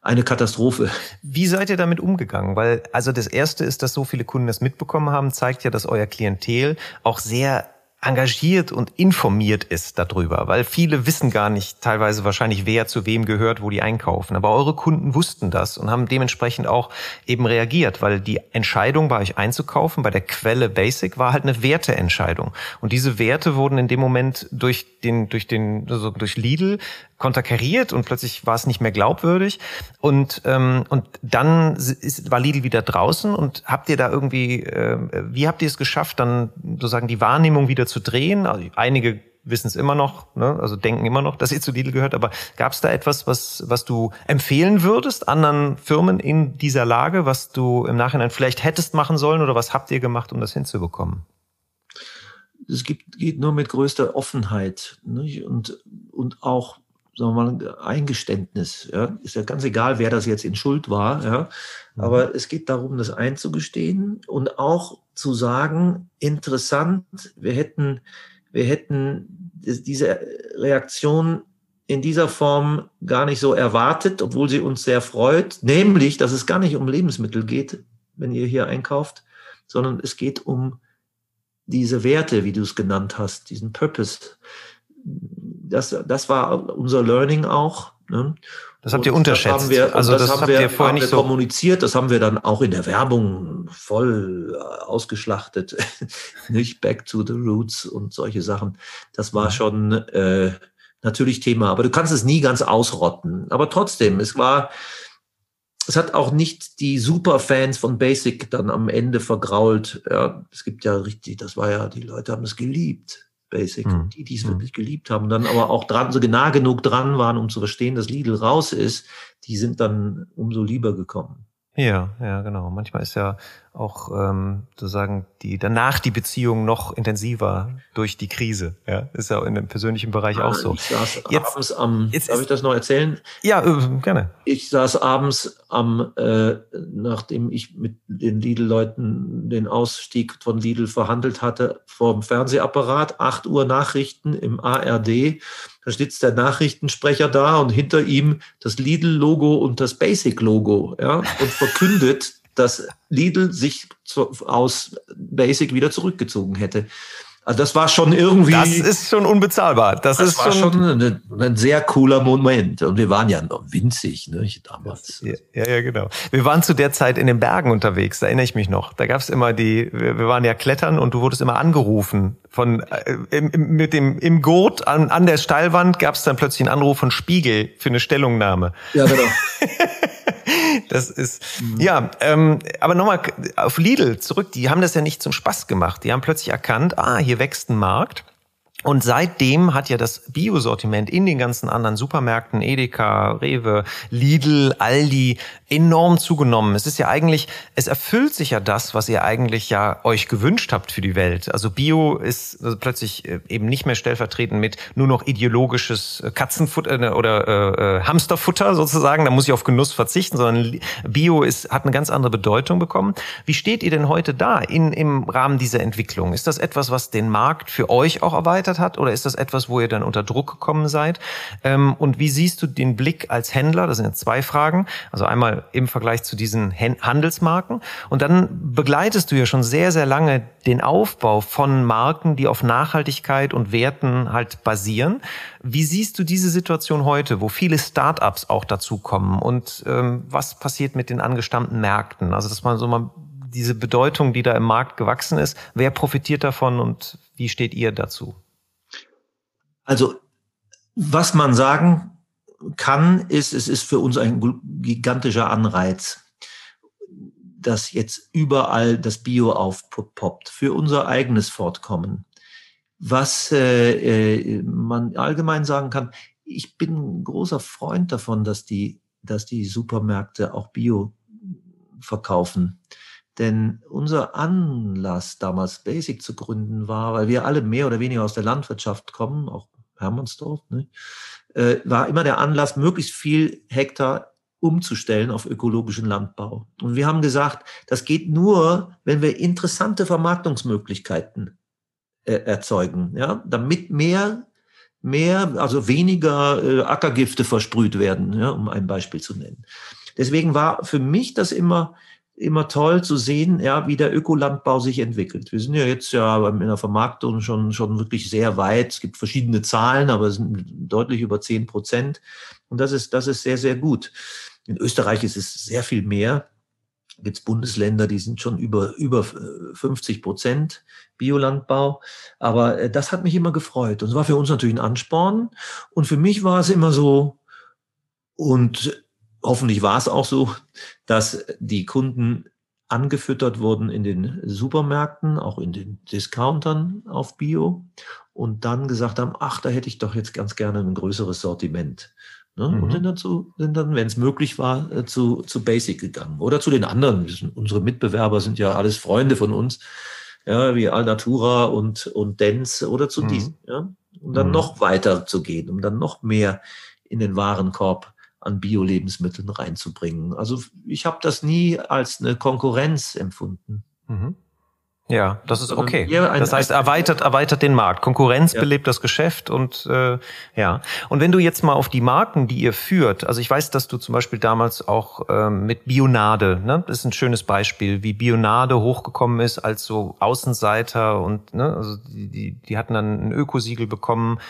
Speaker 2: eine Katastrophe.
Speaker 1: Wie seid ihr damit umgegangen? Weil also das erste ist, dass so viele Kunden das mitbekommen haben, zeigt ja, dass euer Klientel auch sehr engagiert und informiert ist darüber, weil viele wissen gar nicht teilweise wahrscheinlich, wer zu wem gehört, wo die einkaufen. Aber eure Kunden wussten das und haben dementsprechend auch eben reagiert, weil die Entscheidung bei euch einzukaufen, bei der Quelle Basic, war halt eine Werteentscheidung. Und diese Werte wurden in dem Moment durch den, durch den, also durch Lidl konterkariert und plötzlich war es nicht mehr glaubwürdig. Und, ähm, und dann ist, war Lidl wieder draußen und habt ihr da irgendwie, äh, wie habt ihr es geschafft, dann sozusagen die Wahrnehmung wieder zu drehen? Also einige wissen es immer noch, ne? also denken immer noch, dass ihr zu Lidl gehört, aber gab es da etwas, was, was du empfehlen würdest anderen Firmen in dieser Lage, was du im Nachhinein vielleicht hättest machen sollen oder was habt ihr gemacht, um das hinzubekommen?
Speaker 2: Es gibt, geht nur mit größter Offenheit nicht? Und, und auch sagen wir mal, Eingeständnis. Ja? Ist ja ganz egal, wer das jetzt in Schuld war. Ja? Mhm. Aber es geht darum, das einzugestehen und auch zu sagen, interessant, wir hätten, wir hätten diese Reaktion in dieser Form gar nicht so erwartet, obwohl sie uns sehr freut, nämlich, dass es gar nicht um Lebensmittel geht, wenn ihr hier einkauft, sondern es geht um diese Werte, wie du es genannt hast, diesen Purpose, das, das war unser Learning auch. Ne?
Speaker 1: Das habt ihr und unterschätzt.
Speaker 2: Das haben wir, also das, das haben wir, vorher nicht so kommuniziert. Das haben wir dann auch in der Werbung voll äh, ausgeschlachtet. nicht Back to the Roots und solche Sachen. Das war mhm. schon äh, natürlich Thema. Aber du kannst es nie ganz ausrotten. Aber trotzdem, es war, es hat auch nicht die Superfans von Basic dann am Ende vergrault. Ja, es gibt ja richtig, das war ja, die Leute haben es geliebt. Basic. Mhm. Die, die es mhm. wirklich geliebt haben, dann aber auch dran, so nah genug dran waren, um zu verstehen, dass Lidl raus ist, die sind dann umso lieber gekommen.
Speaker 1: Ja, ja, genau. Manchmal ist ja auch ähm, sozusagen die danach die Beziehung noch intensiver durch die Krise. Ja, ist ja in dem persönlichen Bereich auch so.
Speaker 2: Ich saß jetzt, abends am. Jetzt darf ich das noch erzählen?
Speaker 1: Ja, äh, gerne.
Speaker 2: Ich saß abends am, äh, nachdem ich mit den Lidl-Leuten den Ausstieg von Lidl verhandelt hatte, vor dem Fernsehapparat, 8 Uhr Nachrichten im ARD da sitzt der Nachrichtensprecher da und hinter ihm das Lidl-Logo und das Basic-Logo, ja, und verkündet, dass Lidl sich zu, aus Basic wieder zurückgezogen hätte. Also das war schon irgendwie.
Speaker 1: Das ist schon unbezahlbar. Das, das ist
Speaker 2: war schon, ein, ein, sehr cooler Moment. Und wir waren ja noch winzig, ne, damals.
Speaker 1: Ja, ja, genau. Wir waren zu der Zeit in den Bergen unterwegs, da erinnere ich mich noch. Da gab es immer die, wir, wir, waren ja klettern und du wurdest immer angerufen. Von äh, im, mit dem im Gurt an, an der Steilwand gab es dann plötzlich einen Anruf von Spiegel für eine Stellungnahme. Ja, genau. Das ist, mhm. ja, ähm, aber nochmal auf Lidl zurück, die haben das ja nicht zum Spaß gemacht. Die haben plötzlich erkannt, ah, hier wächst ein Markt. Und seitdem hat ja das Biosortiment in den ganzen anderen Supermärkten, Edeka, Rewe, Lidl, Aldi, enorm zugenommen. Es ist ja eigentlich, es erfüllt sich ja das, was ihr eigentlich ja euch gewünscht habt für die Welt. Also Bio ist also plötzlich äh, eben nicht mehr stellvertretend mit nur noch ideologisches äh, Katzenfutter äh, oder äh, Hamsterfutter sozusagen. Da muss ich auf Genuss verzichten, sondern Bio ist, hat eine ganz andere Bedeutung bekommen. Wie steht ihr denn heute da in, im Rahmen dieser Entwicklung? Ist das etwas, was den Markt für euch auch erweitert verändert hat? Oder ist das etwas, wo ihr dann unter Druck gekommen seid? Ähm, und wie siehst du den Blick als Händler? Das sind jetzt zwei Fragen. Also einmal im Vergleich zu diesen Handelsmarken. Und dann begleitest du ja schon sehr, sehr lange den Aufbau von Marken, die auf Nachhaltigkeit und Werten halt basieren. Wie siehst du diese Situation heute, wo viele Startups auch dazukommen? Und ähm, was passiert mit den angestammten Märkten? Also, dass man so mal diese Bedeutung, die da im Markt gewachsen ist, wer profitiert davon und wie steht ihr dazu?
Speaker 2: Also, was man sagen kann, ist, es ist für uns ein gigantischer Anreiz, dass jetzt überall das Bio aufpoppt, für unser eigenes Fortkommen. Was äh, äh, man allgemein sagen kann, ich bin ein großer Freund davon, dass die, dass die Supermärkte auch Bio verkaufen. Denn unser Anlass damals Basic zu gründen war, weil wir alle mehr oder weniger aus der Landwirtschaft kommen, auch Hermannsdorf, ne, äh, war immer der Anlass, möglichst viel Hektar umzustellen auf ökologischen Landbau. Und wir haben gesagt, das geht nur, wenn wir interessante Vermarktungsmöglichkeiten äh, erzeugen, ja, damit mehr, mehr, also weniger äh, Ackergifte versprüht werden, ja, um ein Beispiel zu nennen. Deswegen war für mich das immer immer toll zu sehen, ja, wie der Ökolandbau sich entwickelt. Wir sind ja jetzt ja in der Vermarktung schon, schon wirklich sehr weit. Es gibt verschiedene Zahlen, aber es sind deutlich über zehn Prozent. Und das ist, das ist sehr, sehr gut. In Österreich ist es sehr viel mehr. Es Bundesländer, die sind schon über, über 50 Prozent Biolandbau. Aber äh, das hat mich immer gefreut. Und es war für uns natürlich ein Ansporn. Und für mich war es immer so, und hoffentlich war es auch so, dass die Kunden angefüttert wurden in den Supermärkten, auch in den Discountern auf Bio und dann gesagt haben, ach, da hätte ich doch jetzt ganz gerne ein größeres Sortiment. Ne? Mhm. Und sind dann, zu, sind dann, wenn es möglich war, äh, zu, zu Basic gegangen oder zu den anderen. Unsere Mitbewerber sind ja alles Freunde von uns, ja, wie Alnatura und, und Dance oder zu mhm. diesen. Ja? Um dann mhm. noch weiter zu gehen, um dann noch mehr in den Warenkorb an Bio-Lebensmitteln reinzubringen. Also ich habe das nie als eine Konkurrenz empfunden. Mhm.
Speaker 1: Ja, das ist okay. Das heißt, erweitert, erweitert den Markt. Konkurrenz ja. belebt das Geschäft und äh, ja. Und wenn du jetzt mal auf die Marken, die ihr führt, also ich weiß, dass du zum Beispiel damals auch ähm, mit Bionade, ne, das ist ein schönes Beispiel, wie Bionade hochgekommen ist als so Außenseiter und ne, also die, die, die hatten dann ein Ökosiegel bekommen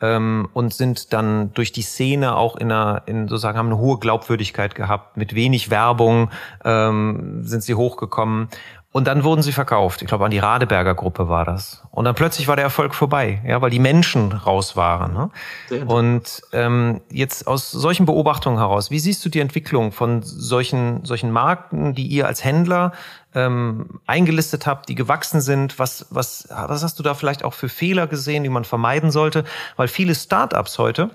Speaker 1: ähm, und sind dann durch die Szene auch in einer, in sozusagen haben eine hohe Glaubwürdigkeit gehabt, mit wenig Werbung ähm, sind sie hochgekommen. Und dann wurden sie verkauft. Ich glaube, an die Radeberger Gruppe war das. Und dann plötzlich war der Erfolg vorbei, ja, weil die Menschen raus waren. Ne? Und ähm, jetzt aus solchen Beobachtungen heraus, wie siehst du die Entwicklung von solchen, solchen Marken, die ihr als Händler ähm, eingelistet habt, die gewachsen sind? Was, was, was hast du da vielleicht auch für Fehler gesehen, die man vermeiden sollte? Weil viele Startups heute,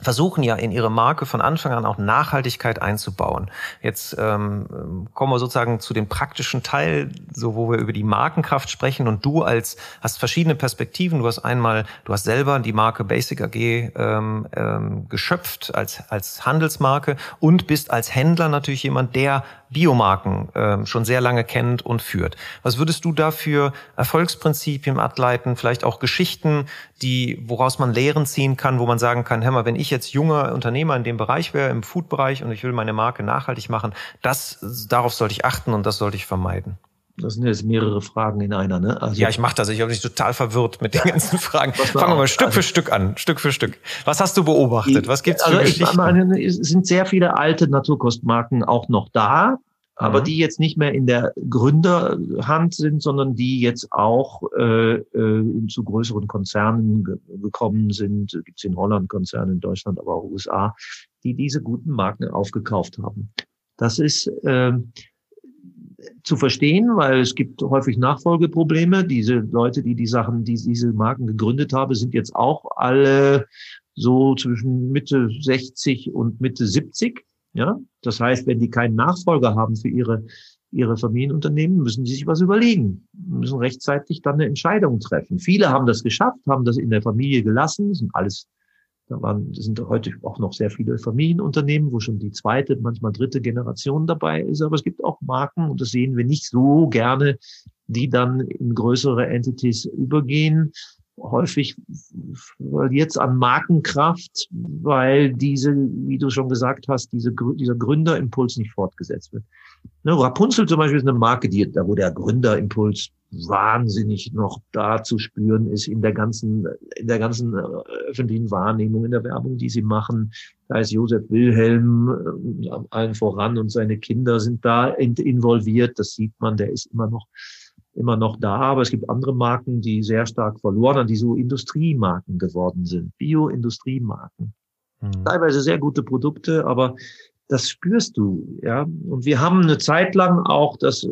Speaker 1: versuchen ja in ihre Marke von Anfang an auch Nachhaltigkeit einzubauen. Jetzt ähm, kommen wir sozusagen zu dem praktischen Teil, so wo wir über die Markenkraft sprechen und du als hast verschiedene Perspektiven. Du hast einmal, du hast selber die Marke Basic AG ähm, ähm, geschöpft als als Handelsmarke und bist als Händler natürlich jemand, der Biomarken äh, schon sehr lange kennt und führt. Was würdest du da für Erfolgsprinzipien ableiten, vielleicht auch Geschichten, die, woraus man Lehren ziehen kann, wo man sagen kann, hör mal, wenn ich jetzt junger Unternehmer in dem Bereich wäre, im Food-Bereich und ich will meine Marke nachhaltig machen, das, darauf sollte ich achten und das sollte ich vermeiden?
Speaker 2: Das sind jetzt mehrere Fragen in einer, ne?
Speaker 1: Also, ja, ich mache das. Ich habe mich total verwirrt mit den ganzen Fragen. Fangen wir mal Stück also, für Stück an, Stück für Stück. Was hast du beobachtet? Was gibt's also für Geschichten? Ich
Speaker 2: meine, es sind sehr viele alte Naturkostmarken auch noch da, aber mhm. die jetzt nicht mehr in der Gründerhand sind, sondern die jetzt auch äh, äh, zu größeren Konzernen ge gekommen sind. Gibt's in Holland Konzerne, in Deutschland, aber auch USA, die diese guten Marken aufgekauft haben. Das ist äh, zu verstehen, weil es gibt häufig Nachfolgeprobleme. Diese Leute, die die Sachen, die diese Marken gegründet haben, sind jetzt auch alle so zwischen Mitte 60 und Mitte 70. Ja, das heißt, wenn die keinen Nachfolger haben für ihre ihre Familienunternehmen, müssen sie sich was überlegen, müssen rechtzeitig dann eine Entscheidung treffen. Viele haben das geschafft, haben das in der Familie gelassen, sind alles da waren, sind heute auch noch sehr viele Familienunternehmen, wo schon die zweite, manchmal dritte Generation dabei ist. Aber es gibt auch Marken, und das sehen wir nicht so gerne, die dann in größere Entities übergehen. Häufig verliert es an Markenkraft, weil diese, wie du schon gesagt hast, diese, dieser Gründerimpuls nicht fortgesetzt wird. Ne, Rapunzel zum Beispiel ist eine Marke, die, da wo der Gründerimpuls wahnsinnig noch da zu spüren ist in der ganzen, in der ganzen äh, öffentlichen Wahrnehmung, in der Werbung, die sie machen. Da ist Josef Wilhelm äh, allen voran und seine Kinder sind da involviert. Das sieht man, der ist immer noch, immer noch da. Aber es gibt andere Marken, die sehr stark verloren haben, die so Industriemarken geworden sind. Bio-Industriemarken. Mhm. Teilweise sehr gute Produkte, aber das spürst du, ja. Und wir haben eine Zeit lang auch das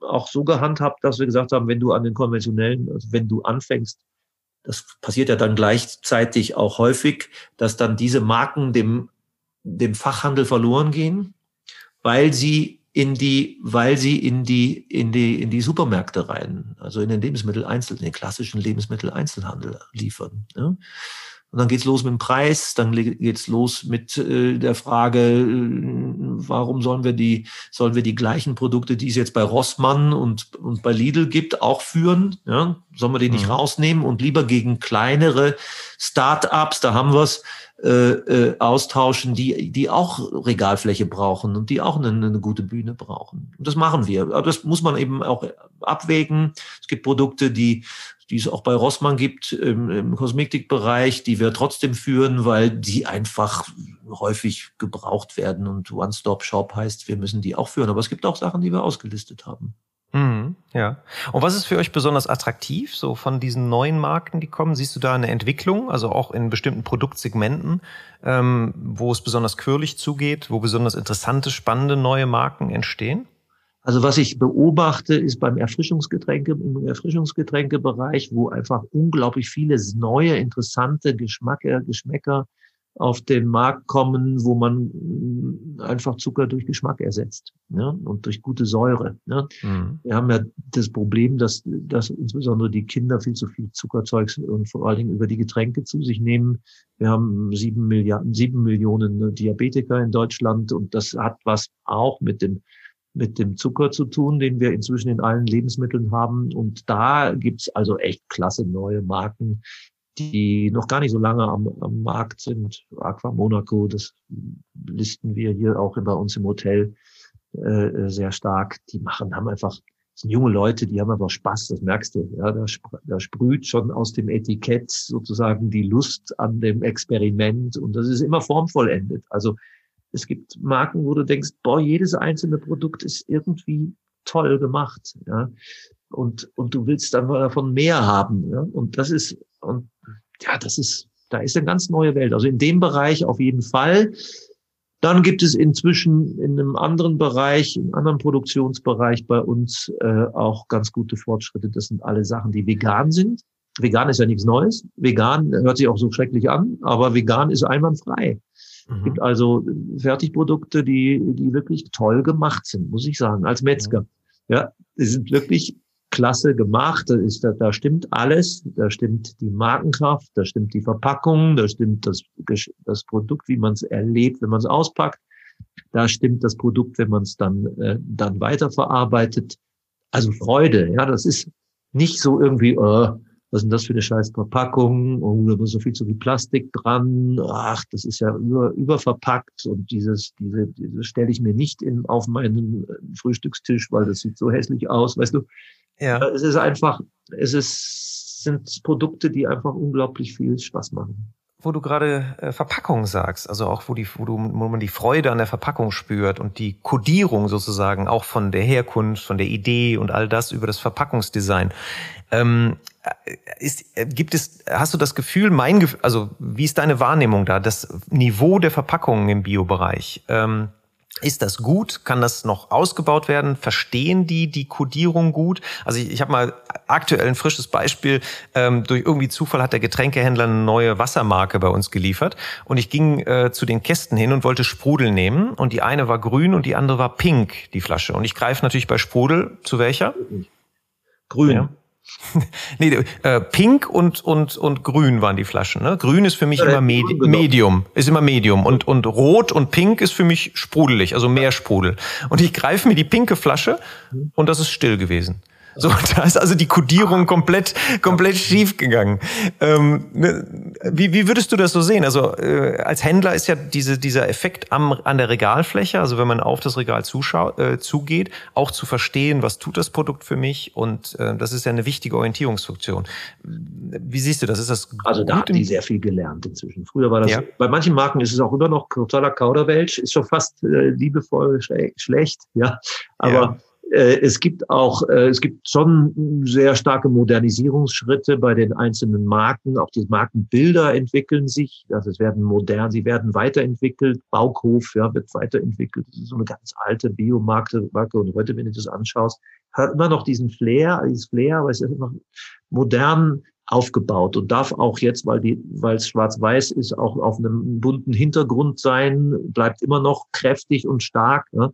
Speaker 2: auch so gehandhabt, dass wir gesagt haben, wenn du an den konventionellen, also wenn du anfängst, das passiert ja dann gleichzeitig auch häufig, dass dann diese Marken dem, dem Fachhandel verloren gehen, weil sie in die, weil sie in die, in die, in die Supermärkte rein, also in den Lebensmitteleinzel, in den klassischen Lebensmitteleinzelhandel liefern. Ja? Und dann geht's los mit dem Preis, dann geht's los mit äh, der Frage, äh, warum sollen wir die, sollen wir die gleichen Produkte, die es jetzt bei Rossmann und, und bei Lidl gibt, auch führen? Ja? Sollen wir die nicht mhm. rausnehmen und lieber gegen kleinere Start-ups, da haben wir's, äh, äh, austauschen, die, die auch Regalfläche brauchen und die auch eine, eine gute Bühne brauchen. Und das machen wir. Aber das muss man eben auch abwägen. Es gibt Produkte, die die es auch bei Rossmann gibt im, im Kosmetikbereich, die wir trotzdem führen, weil die einfach häufig gebraucht werden und One-Stop-Shop heißt, wir müssen die auch führen. Aber es gibt auch Sachen, die wir ausgelistet haben.
Speaker 1: Mhm, ja. Und was ist für euch besonders attraktiv, so von diesen neuen Marken, die kommen? Siehst du da eine Entwicklung, also auch in bestimmten Produktsegmenten, ähm, wo es besonders quirlig zugeht, wo besonders interessante, spannende neue Marken entstehen?
Speaker 2: Also was ich beobachte, ist beim Erfrischungsgetränke, im Erfrischungsgetränkebereich, wo einfach unglaublich viele neue, interessante Geschmacke, Geschmäcker auf den Markt kommen, wo man mm, einfach Zucker durch Geschmack ersetzt ne? und durch gute Säure. Ne? Mhm. Wir haben ja das Problem, dass, dass insbesondere die Kinder viel zu viel Zuckerzeugs und vor allen Dingen über die Getränke zu sich nehmen. Wir haben sieben Milliarden, sieben Millionen Diabetiker in Deutschland und das hat was auch mit dem mit dem Zucker zu tun, den wir inzwischen in allen Lebensmitteln haben. Und da gibt's also echt klasse neue Marken, die noch gar nicht so lange am, am Markt sind. Aqua Monaco, das listen wir hier auch bei uns im Hotel äh, sehr stark. Die machen, haben einfach, das sind junge Leute, die haben einfach Spaß, das merkst du. Ja, da, da sprüht schon aus dem Etikett sozusagen die Lust an dem Experiment und das ist immer formvollendet. Also es gibt Marken, wo du denkst, boah, jedes einzelne Produkt ist irgendwie toll gemacht, ja. Und, und du willst dann davon mehr haben, ja. Und das ist, und ja, das ist, da ist eine ganz neue Welt. Also in dem Bereich auf jeden Fall. Dann gibt es inzwischen in einem anderen Bereich, in einem anderen Produktionsbereich bei uns äh, auch ganz gute Fortschritte. Das sind alle Sachen, die vegan sind. Vegan ist ja nichts Neues. Vegan hört sich auch so schrecklich an, aber vegan ist einwandfrei. Es gibt mhm. also Fertigprodukte, die, die wirklich toll gemacht sind, muss ich sagen, als Metzger. Ja, die sind wirklich klasse gemacht. Da, ist, da, da stimmt alles. Da stimmt die Markenkraft, da stimmt die Verpackung, da stimmt das, das Produkt, wie man es erlebt, wenn man es auspackt. Da stimmt das Produkt, wenn man es dann, äh, dann weiterverarbeitet. Also Freude, ja, das ist nicht so irgendwie, äh, was ist denn das für eine scheiß Verpackung? Oh, da muss so viel zu viel Plastik dran. Ach, das ist ja über, überverpackt und dieses, diese, diese stelle ich mir nicht in, auf meinen äh, Frühstückstisch, weil das sieht so hässlich aus, weißt du? Ja. Es ist einfach, es ist, sind Produkte, die einfach unglaublich viel Spaß machen
Speaker 1: wo du gerade äh, Verpackung sagst, also auch wo, die, wo, du, wo man die Freude an der Verpackung spürt und die Kodierung sozusagen auch von der Herkunft, von der Idee und all das über das Verpackungsdesign. Ähm, äh, ist, äh, gibt es, hast du das Gefühl, mein Gefühl, also wie ist deine Wahrnehmung da, das Niveau der Verpackungen im Biobereich? Ähm, ist das gut? Kann das noch ausgebaut werden? Verstehen die die Kodierung gut? Also ich, ich habe mal aktuell ein frisches Beispiel. Ähm, durch irgendwie Zufall hat der Getränkehändler eine neue Wassermarke bei uns geliefert. Und ich ging äh, zu den Kästen hin und wollte Sprudel nehmen. Und die eine war grün und die andere war pink, die Flasche. Und ich greife natürlich bei Sprudel zu welcher?
Speaker 2: Grün. Ja.
Speaker 1: nee, äh, pink und, und, und grün waren die Flaschen. Ne? Grün ist für mich ja, immer Medi Medium, ist immer Medium. Und, und rot und pink ist für mich sprudelig, also mehr Sprudel. Und ich greife mir die pinke Flasche mhm. und das ist still gewesen. So, da ist also die Kodierung komplett, komplett schief gegangen. Ähm, ne, wie, wie würdest du das so sehen? Also äh, als Händler ist ja diese, dieser Effekt am, an der Regalfläche, also wenn man auf das Regal zuschaut, äh, zugeht, auch zu verstehen, was tut das Produkt für mich und äh, das ist ja eine wichtige Orientierungsfunktion. Wie siehst du das? Ist das
Speaker 2: Also da hat die sehr viel gelernt inzwischen. Früher war das, ja. bei manchen Marken ist es auch immer noch totaler Kauderwelsch, ist schon fast äh, liebevoll schlecht, ja. Aber ja es gibt auch, äh, es gibt schon sehr starke Modernisierungsschritte bei den einzelnen Marken. Auch die Markenbilder entwickeln sich. Also es werden modern, sie werden weiterentwickelt. Baukhof ja, wird weiterentwickelt. Das ist so eine ganz alte Biomarke. Marke. Und heute, wenn du das anschaust, hat immer noch diesen Flair, dieses Flair, aber es ist immer modern aufgebaut und darf auch jetzt, weil die, weil es schwarz-weiß ist, auch auf einem bunten Hintergrund sein, bleibt immer noch kräftig und stark. Ne?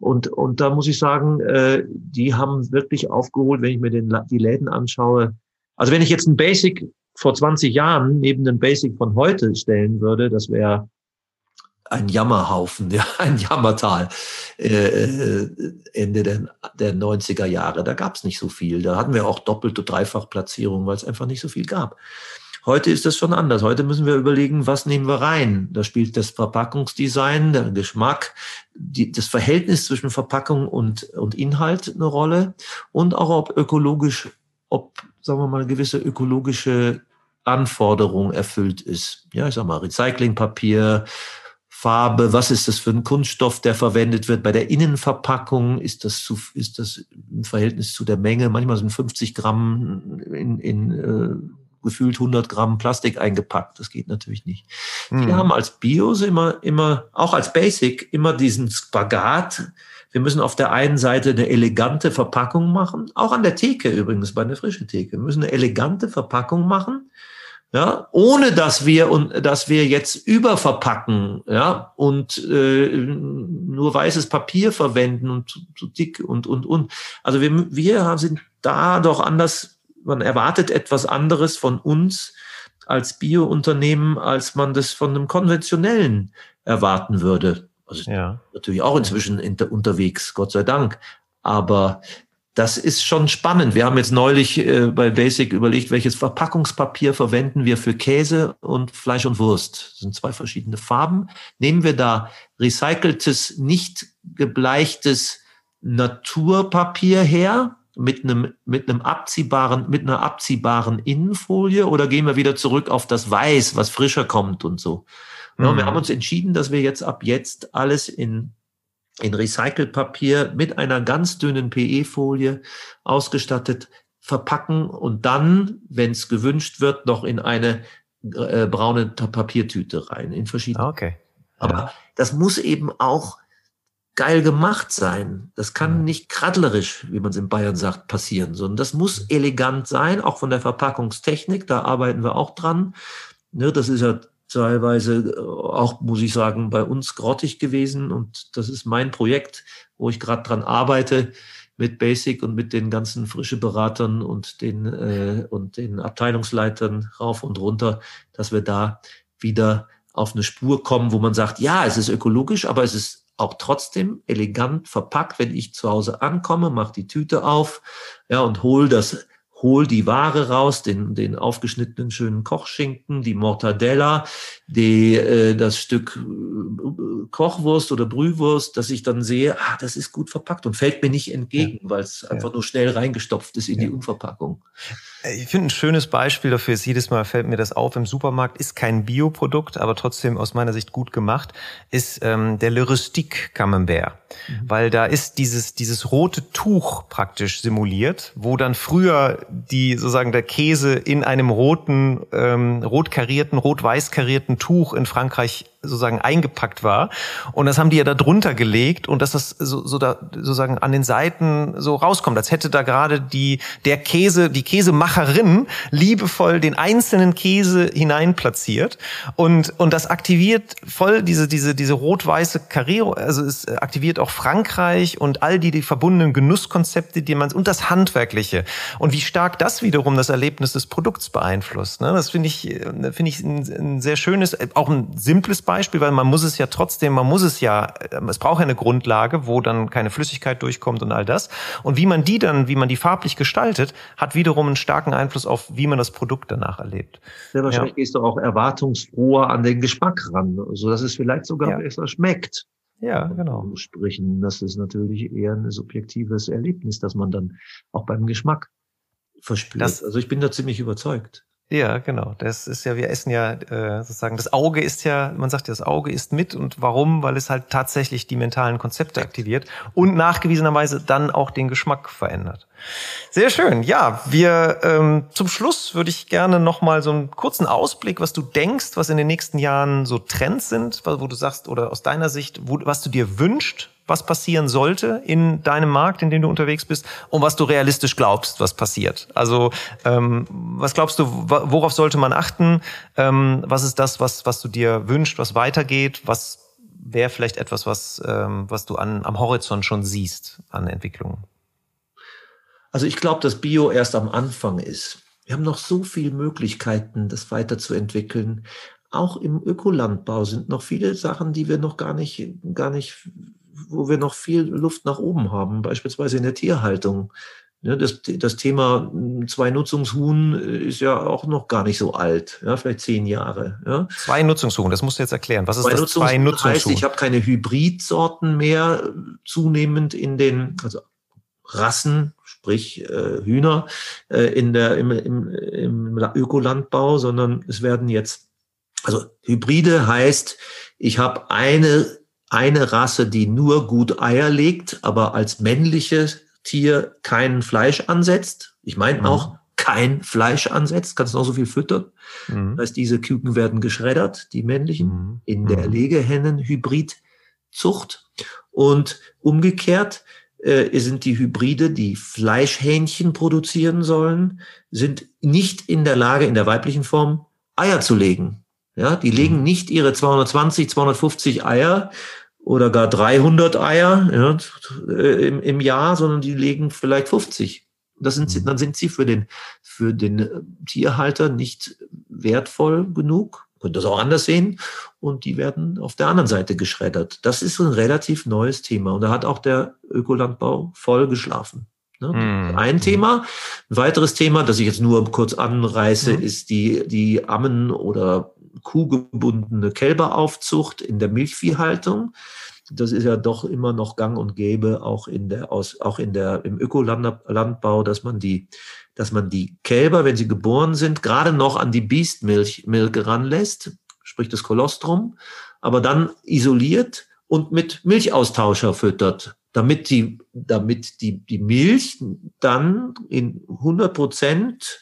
Speaker 2: Und, und da muss ich sagen, äh, die haben wirklich aufgeholt, wenn ich mir den, die Läden anschaue. Also wenn ich jetzt ein Basic vor 20 Jahren neben dem Basic von heute stellen würde, das wäre ein Jammerhaufen, ja, ein Jammertal äh, äh Ende der, der 90er Jahre. Da gab es nicht so viel. Da hatten wir auch doppelte, dreifach Platzierungen, weil es einfach nicht so viel gab. Heute ist das schon anders. Heute müssen wir überlegen, was nehmen wir rein. Da spielt das Verpackungsdesign, der Geschmack, die, das Verhältnis zwischen Verpackung und, und Inhalt eine Rolle und auch ob ökologisch, ob, sagen wir mal, gewisse ökologische Anforderung erfüllt ist. Ja, ich sag mal, Recyclingpapier, Farbe, was ist das für ein Kunststoff, der verwendet wird. Bei der Innenverpackung ist das, zu, ist das im Verhältnis zu der Menge. Manchmal sind 50 Gramm in, in äh, gefühlt 100 Gramm Plastik eingepackt. Das geht natürlich nicht. Mhm. Wir haben als Bios immer, immer, auch als Basic, immer diesen Spagat. Wir müssen auf der einen Seite eine elegante Verpackung machen, auch an der Theke übrigens, bei einer frischen Theke. Wir müssen eine elegante Verpackung machen, ja, ohne dass wir und dass wir jetzt überverpacken, ja, und äh, nur weißes Papier verwenden und zu, zu dick und und und. Also wir wir sind da doch anders man erwartet etwas anderes von uns als Biounternehmen, als man das von einem konventionellen erwarten würde. Also ja. natürlich auch inzwischen inter, unterwegs, Gott sei Dank. Aber das ist schon spannend. Wir haben jetzt neulich äh, bei Basic überlegt, welches Verpackungspapier verwenden wir für Käse und Fleisch und Wurst. Das sind zwei verschiedene Farben. Nehmen wir da recyceltes, nicht gebleichtes Naturpapier her mit einem, mit einem abziehbaren, mit einer abziehbaren Innenfolie oder gehen wir wieder zurück auf das Weiß, was frischer kommt und so? Ja, mhm. Wir haben uns entschieden, dass wir jetzt ab jetzt alles in, in Recycelpapier mit einer ganz dünnen PE-Folie ausgestattet verpacken und dann, wenn es gewünscht wird, noch in eine äh, braune Papiertüte rein, in verschiedene.
Speaker 1: Okay.
Speaker 2: Ja. Aber das muss eben auch geil gemacht sein. Das kann nicht kradlerisch, wie man es in Bayern sagt, passieren, sondern das muss elegant sein, auch von der Verpackungstechnik. Da arbeiten wir auch dran. Ne, das ist ja teilweise auch, muss ich sagen, bei uns grottig gewesen. Und das ist mein Projekt, wo ich gerade dran arbeite mit Basic und mit den ganzen frische Beratern und den, äh, und den Abteilungsleitern rauf und runter, dass wir da wieder auf eine Spur kommen, wo man sagt, ja, es ist ökologisch, aber es ist auch trotzdem elegant verpackt, wenn ich zu Hause ankomme, mache die Tüte auf, ja, und hol das, hol die Ware raus, den, den aufgeschnittenen schönen Kochschinken, die Mortadella, die, äh, das Stück äh, Kochwurst oder Brühwurst, dass ich dann sehe, ah, das ist gut verpackt und fällt mir nicht entgegen, ja. weil es einfach nur schnell reingestopft ist in ja. die Unverpackung.
Speaker 1: Ich finde ein schönes Beispiel dafür ist, jedes Mal fällt mir das auf, im Supermarkt ist kein Bioprodukt, aber trotzdem aus meiner Sicht gut gemacht, ist ähm, der Le Rustique Camembert. Mhm. Weil da ist dieses, dieses rote Tuch praktisch simuliert, wo dann früher die sozusagen der Käse in einem roten, ähm, rot karierten, rot-weiß karierten Tuch in Frankreich sozusagen eingepackt war. Und das haben die ja da drunter gelegt und dass das so, so da sozusagen an den Seiten so rauskommt, als hätte da gerade die, der Käse, die Käsemacherin liebevoll den einzelnen Käse hinein platziert. Und, und das aktiviert voll diese, diese, diese rot-weiße Karriere, also es aktiviert auch Frankreich und all die, die verbundenen Genusskonzepte, die man, und das Handwerkliche. Und wie stark das wiederum das Erlebnis des Produkts beeinflusst. Ne? Das finde ich, finde ich ein, ein sehr schönes, auch ein simples Beispiel Beispiel, weil man muss es ja trotzdem, man muss es ja, ähm, es braucht eine Grundlage, wo dann keine Flüssigkeit durchkommt und all das. Und wie man die dann, wie man die farblich gestaltet, hat wiederum einen starken Einfluss auf, wie man das Produkt danach erlebt.
Speaker 2: Sehr wahrscheinlich ja. gehst du auch erwartungsfroher an den Geschmack ran, so dass es vielleicht sogar ja. besser schmeckt.
Speaker 1: Ja, genau.
Speaker 2: Sprechen, das ist natürlich eher ein subjektives Erlebnis, dass man dann auch beim Geschmack verspürt. Das, also ich bin da ziemlich überzeugt.
Speaker 1: Ja, genau. Das ist ja, wir essen ja äh, sozusagen, das Auge ist ja, man sagt ja, das Auge ist mit und warum? Weil es halt tatsächlich die mentalen Konzepte aktiviert und nachgewiesenerweise dann auch den Geschmack verändert. Sehr schön. Ja, wir ähm, zum Schluss würde ich gerne nochmal so einen kurzen Ausblick, was du denkst, was in den nächsten Jahren so Trends sind, wo du sagst, oder aus deiner Sicht, wo, was du dir wünscht, was passieren sollte in deinem Markt, in dem du unterwegs bist, und was du realistisch glaubst, was passiert. Also ähm, was glaubst du, worauf sollte man achten? Ähm, was ist das, was, was du dir wünschst, was weitergeht? Was wäre vielleicht etwas, was, ähm, was du an, am Horizont schon siehst an Entwicklungen?
Speaker 2: Also ich glaube, dass Bio erst am Anfang ist. Wir haben noch so viele Möglichkeiten, das weiterzuentwickeln. Auch im Ökolandbau sind noch viele Sachen, die wir noch gar nicht, gar nicht wo wir noch viel Luft nach oben haben, beispielsweise in der Tierhaltung. Das, das Thema hm, Zwei-Nutzungshuhn äh, ist ja auch noch gar nicht so alt, ja, vielleicht zehn Jahre. Ja.
Speaker 1: Zwei-Nutzungshuhn, das musst du jetzt erklären. Was ist zwei das
Speaker 2: Zwei-Nutzungshuhn? Heißt, ich habe keine Hybridsorten mehr zunehmend in den, also Rassen, sprich äh, Hühner, äh, in der, im, im, im Ökolandbau, sondern es werden jetzt, also Hybride heißt, ich habe eine eine Rasse, die nur gut Eier legt, aber als männliches Tier kein Fleisch ansetzt. Ich meine mhm. auch kein Fleisch ansetzt, kannst noch so viel füttern. Mhm. Das heißt, diese Küken werden geschreddert, die männlichen, mhm. in der mhm. Legehennen-Hybridzucht. Und umgekehrt äh, sind die Hybride, die Fleischhähnchen produzieren sollen, sind nicht in der Lage, in der weiblichen Form Eier zu legen. Ja, die legen mhm. nicht ihre 220, 250 Eier oder gar 300 Eier ja, äh, im, im Jahr, sondern die legen vielleicht 50. Das sind, mhm. dann sind sie für den, für den äh, Tierhalter nicht wertvoll genug. Könnte das auch anders sehen. Und die werden auf der anderen Seite geschreddert. Das ist ein relativ neues Thema. Und da hat auch der Ökolandbau voll geschlafen. Ne? Mhm. Ein Thema. Ein weiteres Thema, das ich jetzt nur kurz anreiße, mhm. ist die, die Ammen- oder kuhgebundene Kälberaufzucht in der Milchviehhaltung. Das ist ja doch immer noch gang und gäbe, auch in der, aus, auch in der, im Ökolandbau, dass man die, dass man die Kälber, wenn sie geboren sind, gerade noch an die Biestmilch Milke ranlässt, sprich das Kolostrum, aber dann isoliert und mit Milchaustauscher füttert, damit die, damit die, die Milch dann in 100 Prozent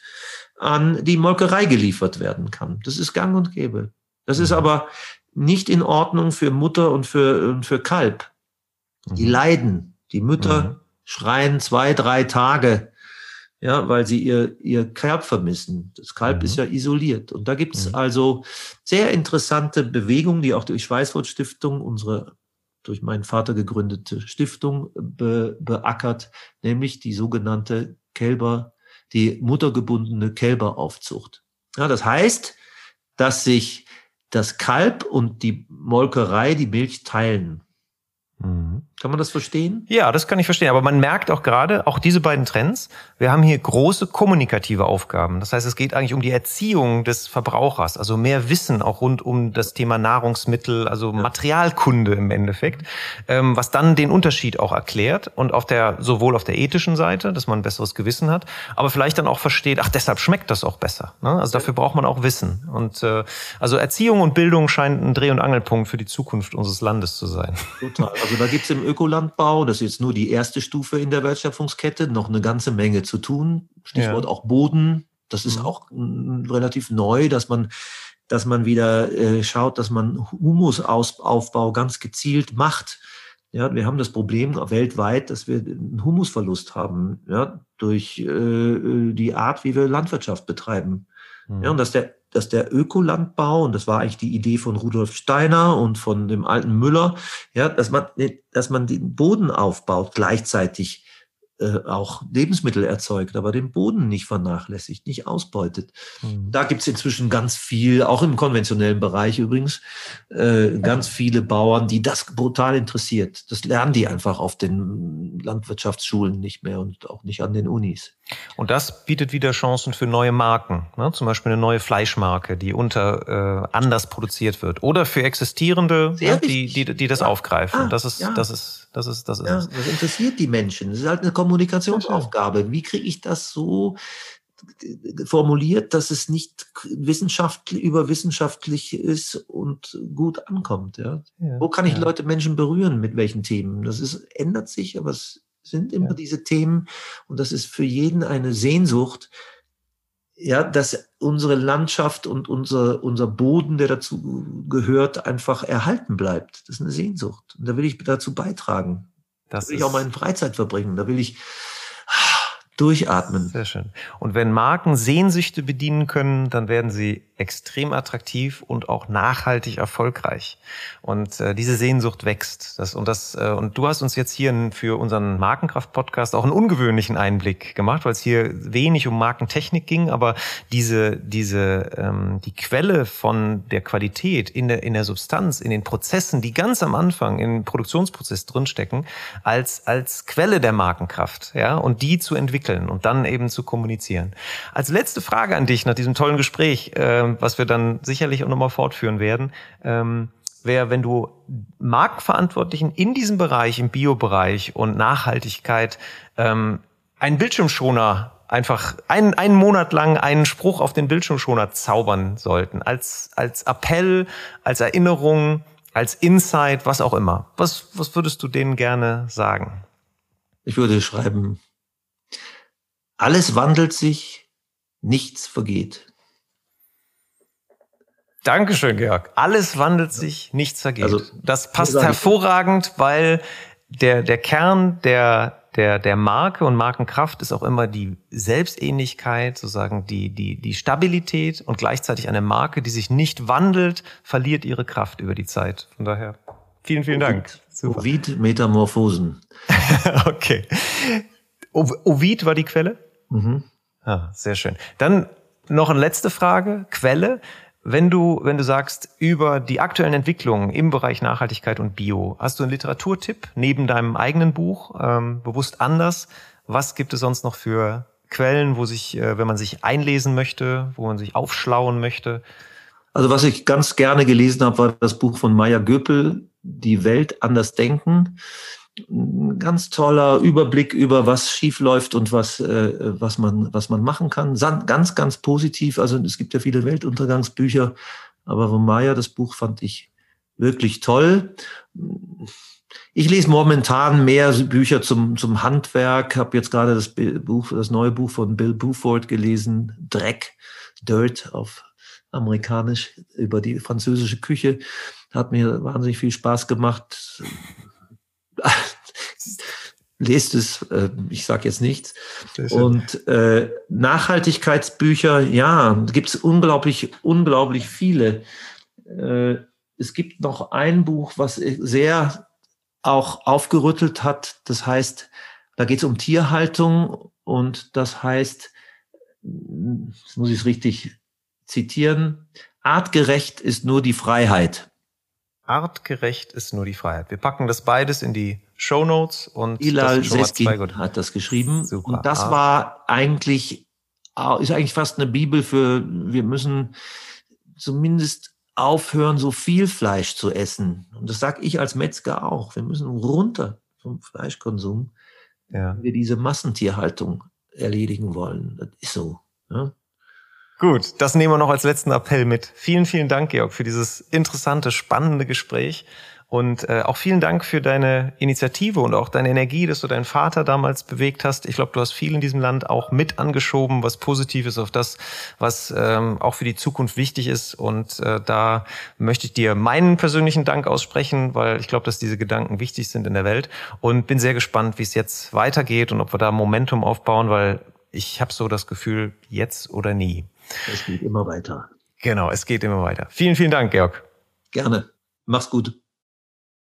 Speaker 2: an die Molkerei geliefert werden kann. Das ist gang und gäbe. Das ist mhm. aber nicht in Ordnung für Mutter und für, und für Kalb. Die mhm. leiden. Die Mütter mhm. schreien zwei, drei Tage, ja, weil sie ihr, ihr Kalb vermissen. Das Kalb mhm. ist ja isoliert. Und da gibt's mhm. also sehr interessante Bewegungen, die auch durch Schweißwort Stiftung, unsere durch meinen Vater gegründete Stiftung be, beackert, nämlich die sogenannte Kälber die muttergebundene Kälberaufzucht. Ja, das heißt, dass sich das Kalb und die Molkerei die Milch teilen. Mhm. Kann man das verstehen?
Speaker 1: Ja, das kann ich verstehen. Aber man merkt auch gerade, auch diese beiden Trends, wir haben hier große kommunikative Aufgaben. Das heißt, es geht eigentlich um die Erziehung des Verbrauchers, also mehr Wissen auch rund um das Thema Nahrungsmittel, also. Materialkunde im Endeffekt, ähm, was dann den Unterschied auch erklärt und auf der, sowohl auf der ethischen Seite, dass man ein besseres Gewissen hat, aber vielleicht dann auch versteht, ach, deshalb schmeckt das auch besser. Ne? Also dafür braucht man auch Wissen. Und äh, also Erziehung und Bildung scheint ein Dreh- und Angelpunkt für die Zukunft unseres Landes zu sein.
Speaker 2: Total. Also da gibt's im Ökolandbau, das ist jetzt nur die erste Stufe in der Wertschöpfungskette, noch eine ganze Menge zu tun. Stichwort ja. auch Boden. Das ist mhm. auch relativ neu, dass man, dass man wieder äh, schaut, dass man Humusaufbau ganz gezielt macht. Ja, wir haben das Problem weltweit, dass wir einen Humusverlust haben, ja, durch äh, die Art, wie wir Landwirtschaft betreiben. Mhm. Ja, und dass der dass der Ökolandbau, und das war eigentlich die Idee von Rudolf Steiner und von dem alten Müller, ja, dass man, dass man den Boden aufbaut, gleichzeitig auch Lebensmittel erzeugt, aber den Boden nicht vernachlässigt, nicht ausbeutet. Mhm. Da gibt's inzwischen ganz viel, auch im konventionellen Bereich übrigens, äh, ganz viele Bauern, die das brutal interessiert. Das lernen die einfach auf den Landwirtschaftsschulen nicht mehr und auch nicht an den Unis.
Speaker 1: Und das bietet wieder Chancen für neue Marken, ne? zum Beispiel eine neue Fleischmarke, die unter äh, anders produziert wird, oder für existierende, ne? die, die, die das ja. aufgreifen. Ah, das ist, ja. das ist das ist, das ist
Speaker 2: ja, Das interessiert die Menschen. Das ist halt eine Kommunikationsaufgabe. Wie kriege ich das so formuliert, dass es nicht wissenschaftlich, überwissenschaftlich ist und gut ankommt. Ja? ja Wo kann ich ja. Leute, Menschen berühren mit welchen Themen? Das ist, ändert sich, aber es sind immer ja. diese Themen und das ist für jeden eine Sehnsucht, ja, dass unsere Landschaft und unser, unser Boden, der dazu gehört, einfach erhalten bleibt. Das ist eine Sehnsucht. Und da will ich dazu beitragen. Das da will ich auch meine Freizeit verbringen. Da will ich durchatmen.
Speaker 1: Sehr schön. Und wenn Marken Sehnsüchte bedienen können, dann werden sie extrem attraktiv und auch nachhaltig erfolgreich. Und äh, diese Sehnsucht wächst. Das, und, das, äh, und du hast uns jetzt hier für unseren Markenkraft-Podcast auch einen ungewöhnlichen Einblick gemacht, weil es hier wenig um Markentechnik ging, aber diese, diese, ähm, die Quelle von der Qualität in der, in der Substanz, in den Prozessen, die ganz am Anfang im Produktionsprozess drinstecken, als, als Quelle der Markenkraft, ja, und die zu entwickeln und dann eben zu kommunizieren. Als letzte Frage an dich nach diesem tollen Gespräch, äh, was wir dann sicherlich auch nochmal fortführen werden, ähm, wäre, wenn du Marktverantwortlichen in diesem Bereich, im Biobereich und Nachhaltigkeit ähm, einen Bildschirmschoner einfach einen, einen Monat lang einen Spruch auf den Bildschirmschoner zaubern sollten, als, als Appell, als Erinnerung, als Insight, was auch immer. Was, was würdest du denen gerne sagen?
Speaker 2: Ich würde schreiben, alles wandelt sich, nichts vergeht.
Speaker 1: Dankeschön, Georg. Alles wandelt sich, nichts vergeht. Also, das passt hervorragend, weil der, der Kern der, der, der Marke und Markenkraft ist auch immer die Selbstähnlichkeit, sozusagen die, die, die Stabilität und gleichzeitig eine Marke, die sich nicht wandelt, verliert ihre Kraft über die Zeit. Von daher, vielen, vielen Dank.
Speaker 2: Super. Ovid Metamorphosen.
Speaker 1: okay. Ovid war die Quelle? Mhm. Ah, sehr schön. Dann noch eine letzte Frage. Quelle. Wenn du, wenn du sagst, über die aktuellen Entwicklungen im Bereich Nachhaltigkeit und Bio, hast du einen Literaturtipp neben deinem eigenen Buch, ähm, bewusst anders? Was gibt es sonst noch für Quellen, wo sich, äh, wenn man sich einlesen möchte, wo man sich aufschlauen möchte?
Speaker 2: Also was ich ganz gerne gelesen habe, war das Buch von Maya Göpel, Die Welt anders denken ein ganz toller Überblick über was schief läuft und was, äh, was, man, was man machen kann. Ganz, ganz positiv. Also es gibt ja viele Weltuntergangsbücher, aber von Maya, das Buch fand ich wirklich toll. Ich lese momentan mehr Bücher zum, zum Handwerk, habe jetzt gerade das Buch, das neue Buch von Bill Buford gelesen, Dreck, Dirt auf amerikanisch über die französische Küche. Hat mir wahnsinnig viel Spaß gemacht lest es, äh, ich sage jetzt nichts. Und äh, Nachhaltigkeitsbücher, ja, gibt es unglaublich, unglaublich viele. Äh, es gibt noch ein Buch, was sehr auch aufgerüttelt hat. Das heißt, da geht es um Tierhaltung und das heißt, jetzt muss ich es richtig zitieren, artgerecht ist nur die Freiheit.
Speaker 1: Artgerecht ist nur die Freiheit. Wir packen das beides in die Show Notes und
Speaker 2: Ilal Seskin hat das geschrieben. Super. Und das ah. war eigentlich, ist eigentlich fast eine Bibel für, wir müssen zumindest aufhören, so viel Fleisch zu essen. Und das sage ich als Metzger auch. Wir müssen runter vom Fleischkonsum, ja. wenn wir diese Massentierhaltung erledigen wollen. Das ist so. Ja?
Speaker 1: Gut, das nehmen wir noch als letzten Appell mit. Vielen, vielen Dank, Georg, für dieses interessante, spannende Gespräch. Und äh, auch vielen Dank für deine Initiative und auch deine Energie, dass du deinen Vater damals bewegt hast. Ich glaube, du hast viel in diesem Land auch mit angeschoben, was positiv ist auf das, was ähm, auch für die Zukunft wichtig ist. Und äh, da möchte ich dir meinen persönlichen Dank aussprechen, weil ich glaube, dass diese Gedanken wichtig sind in der Welt. Und bin sehr gespannt, wie es jetzt weitergeht und ob wir da Momentum aufbauen, weil ich habe so das Gefühl, jetzt oder nie.
Speaker 2: Es geht immer weiter.
Speaker 1: Genau, es geht immer weiter. Vielen, vielen Dank, Georg.
Speaker 2: Gerne. Mach's gut.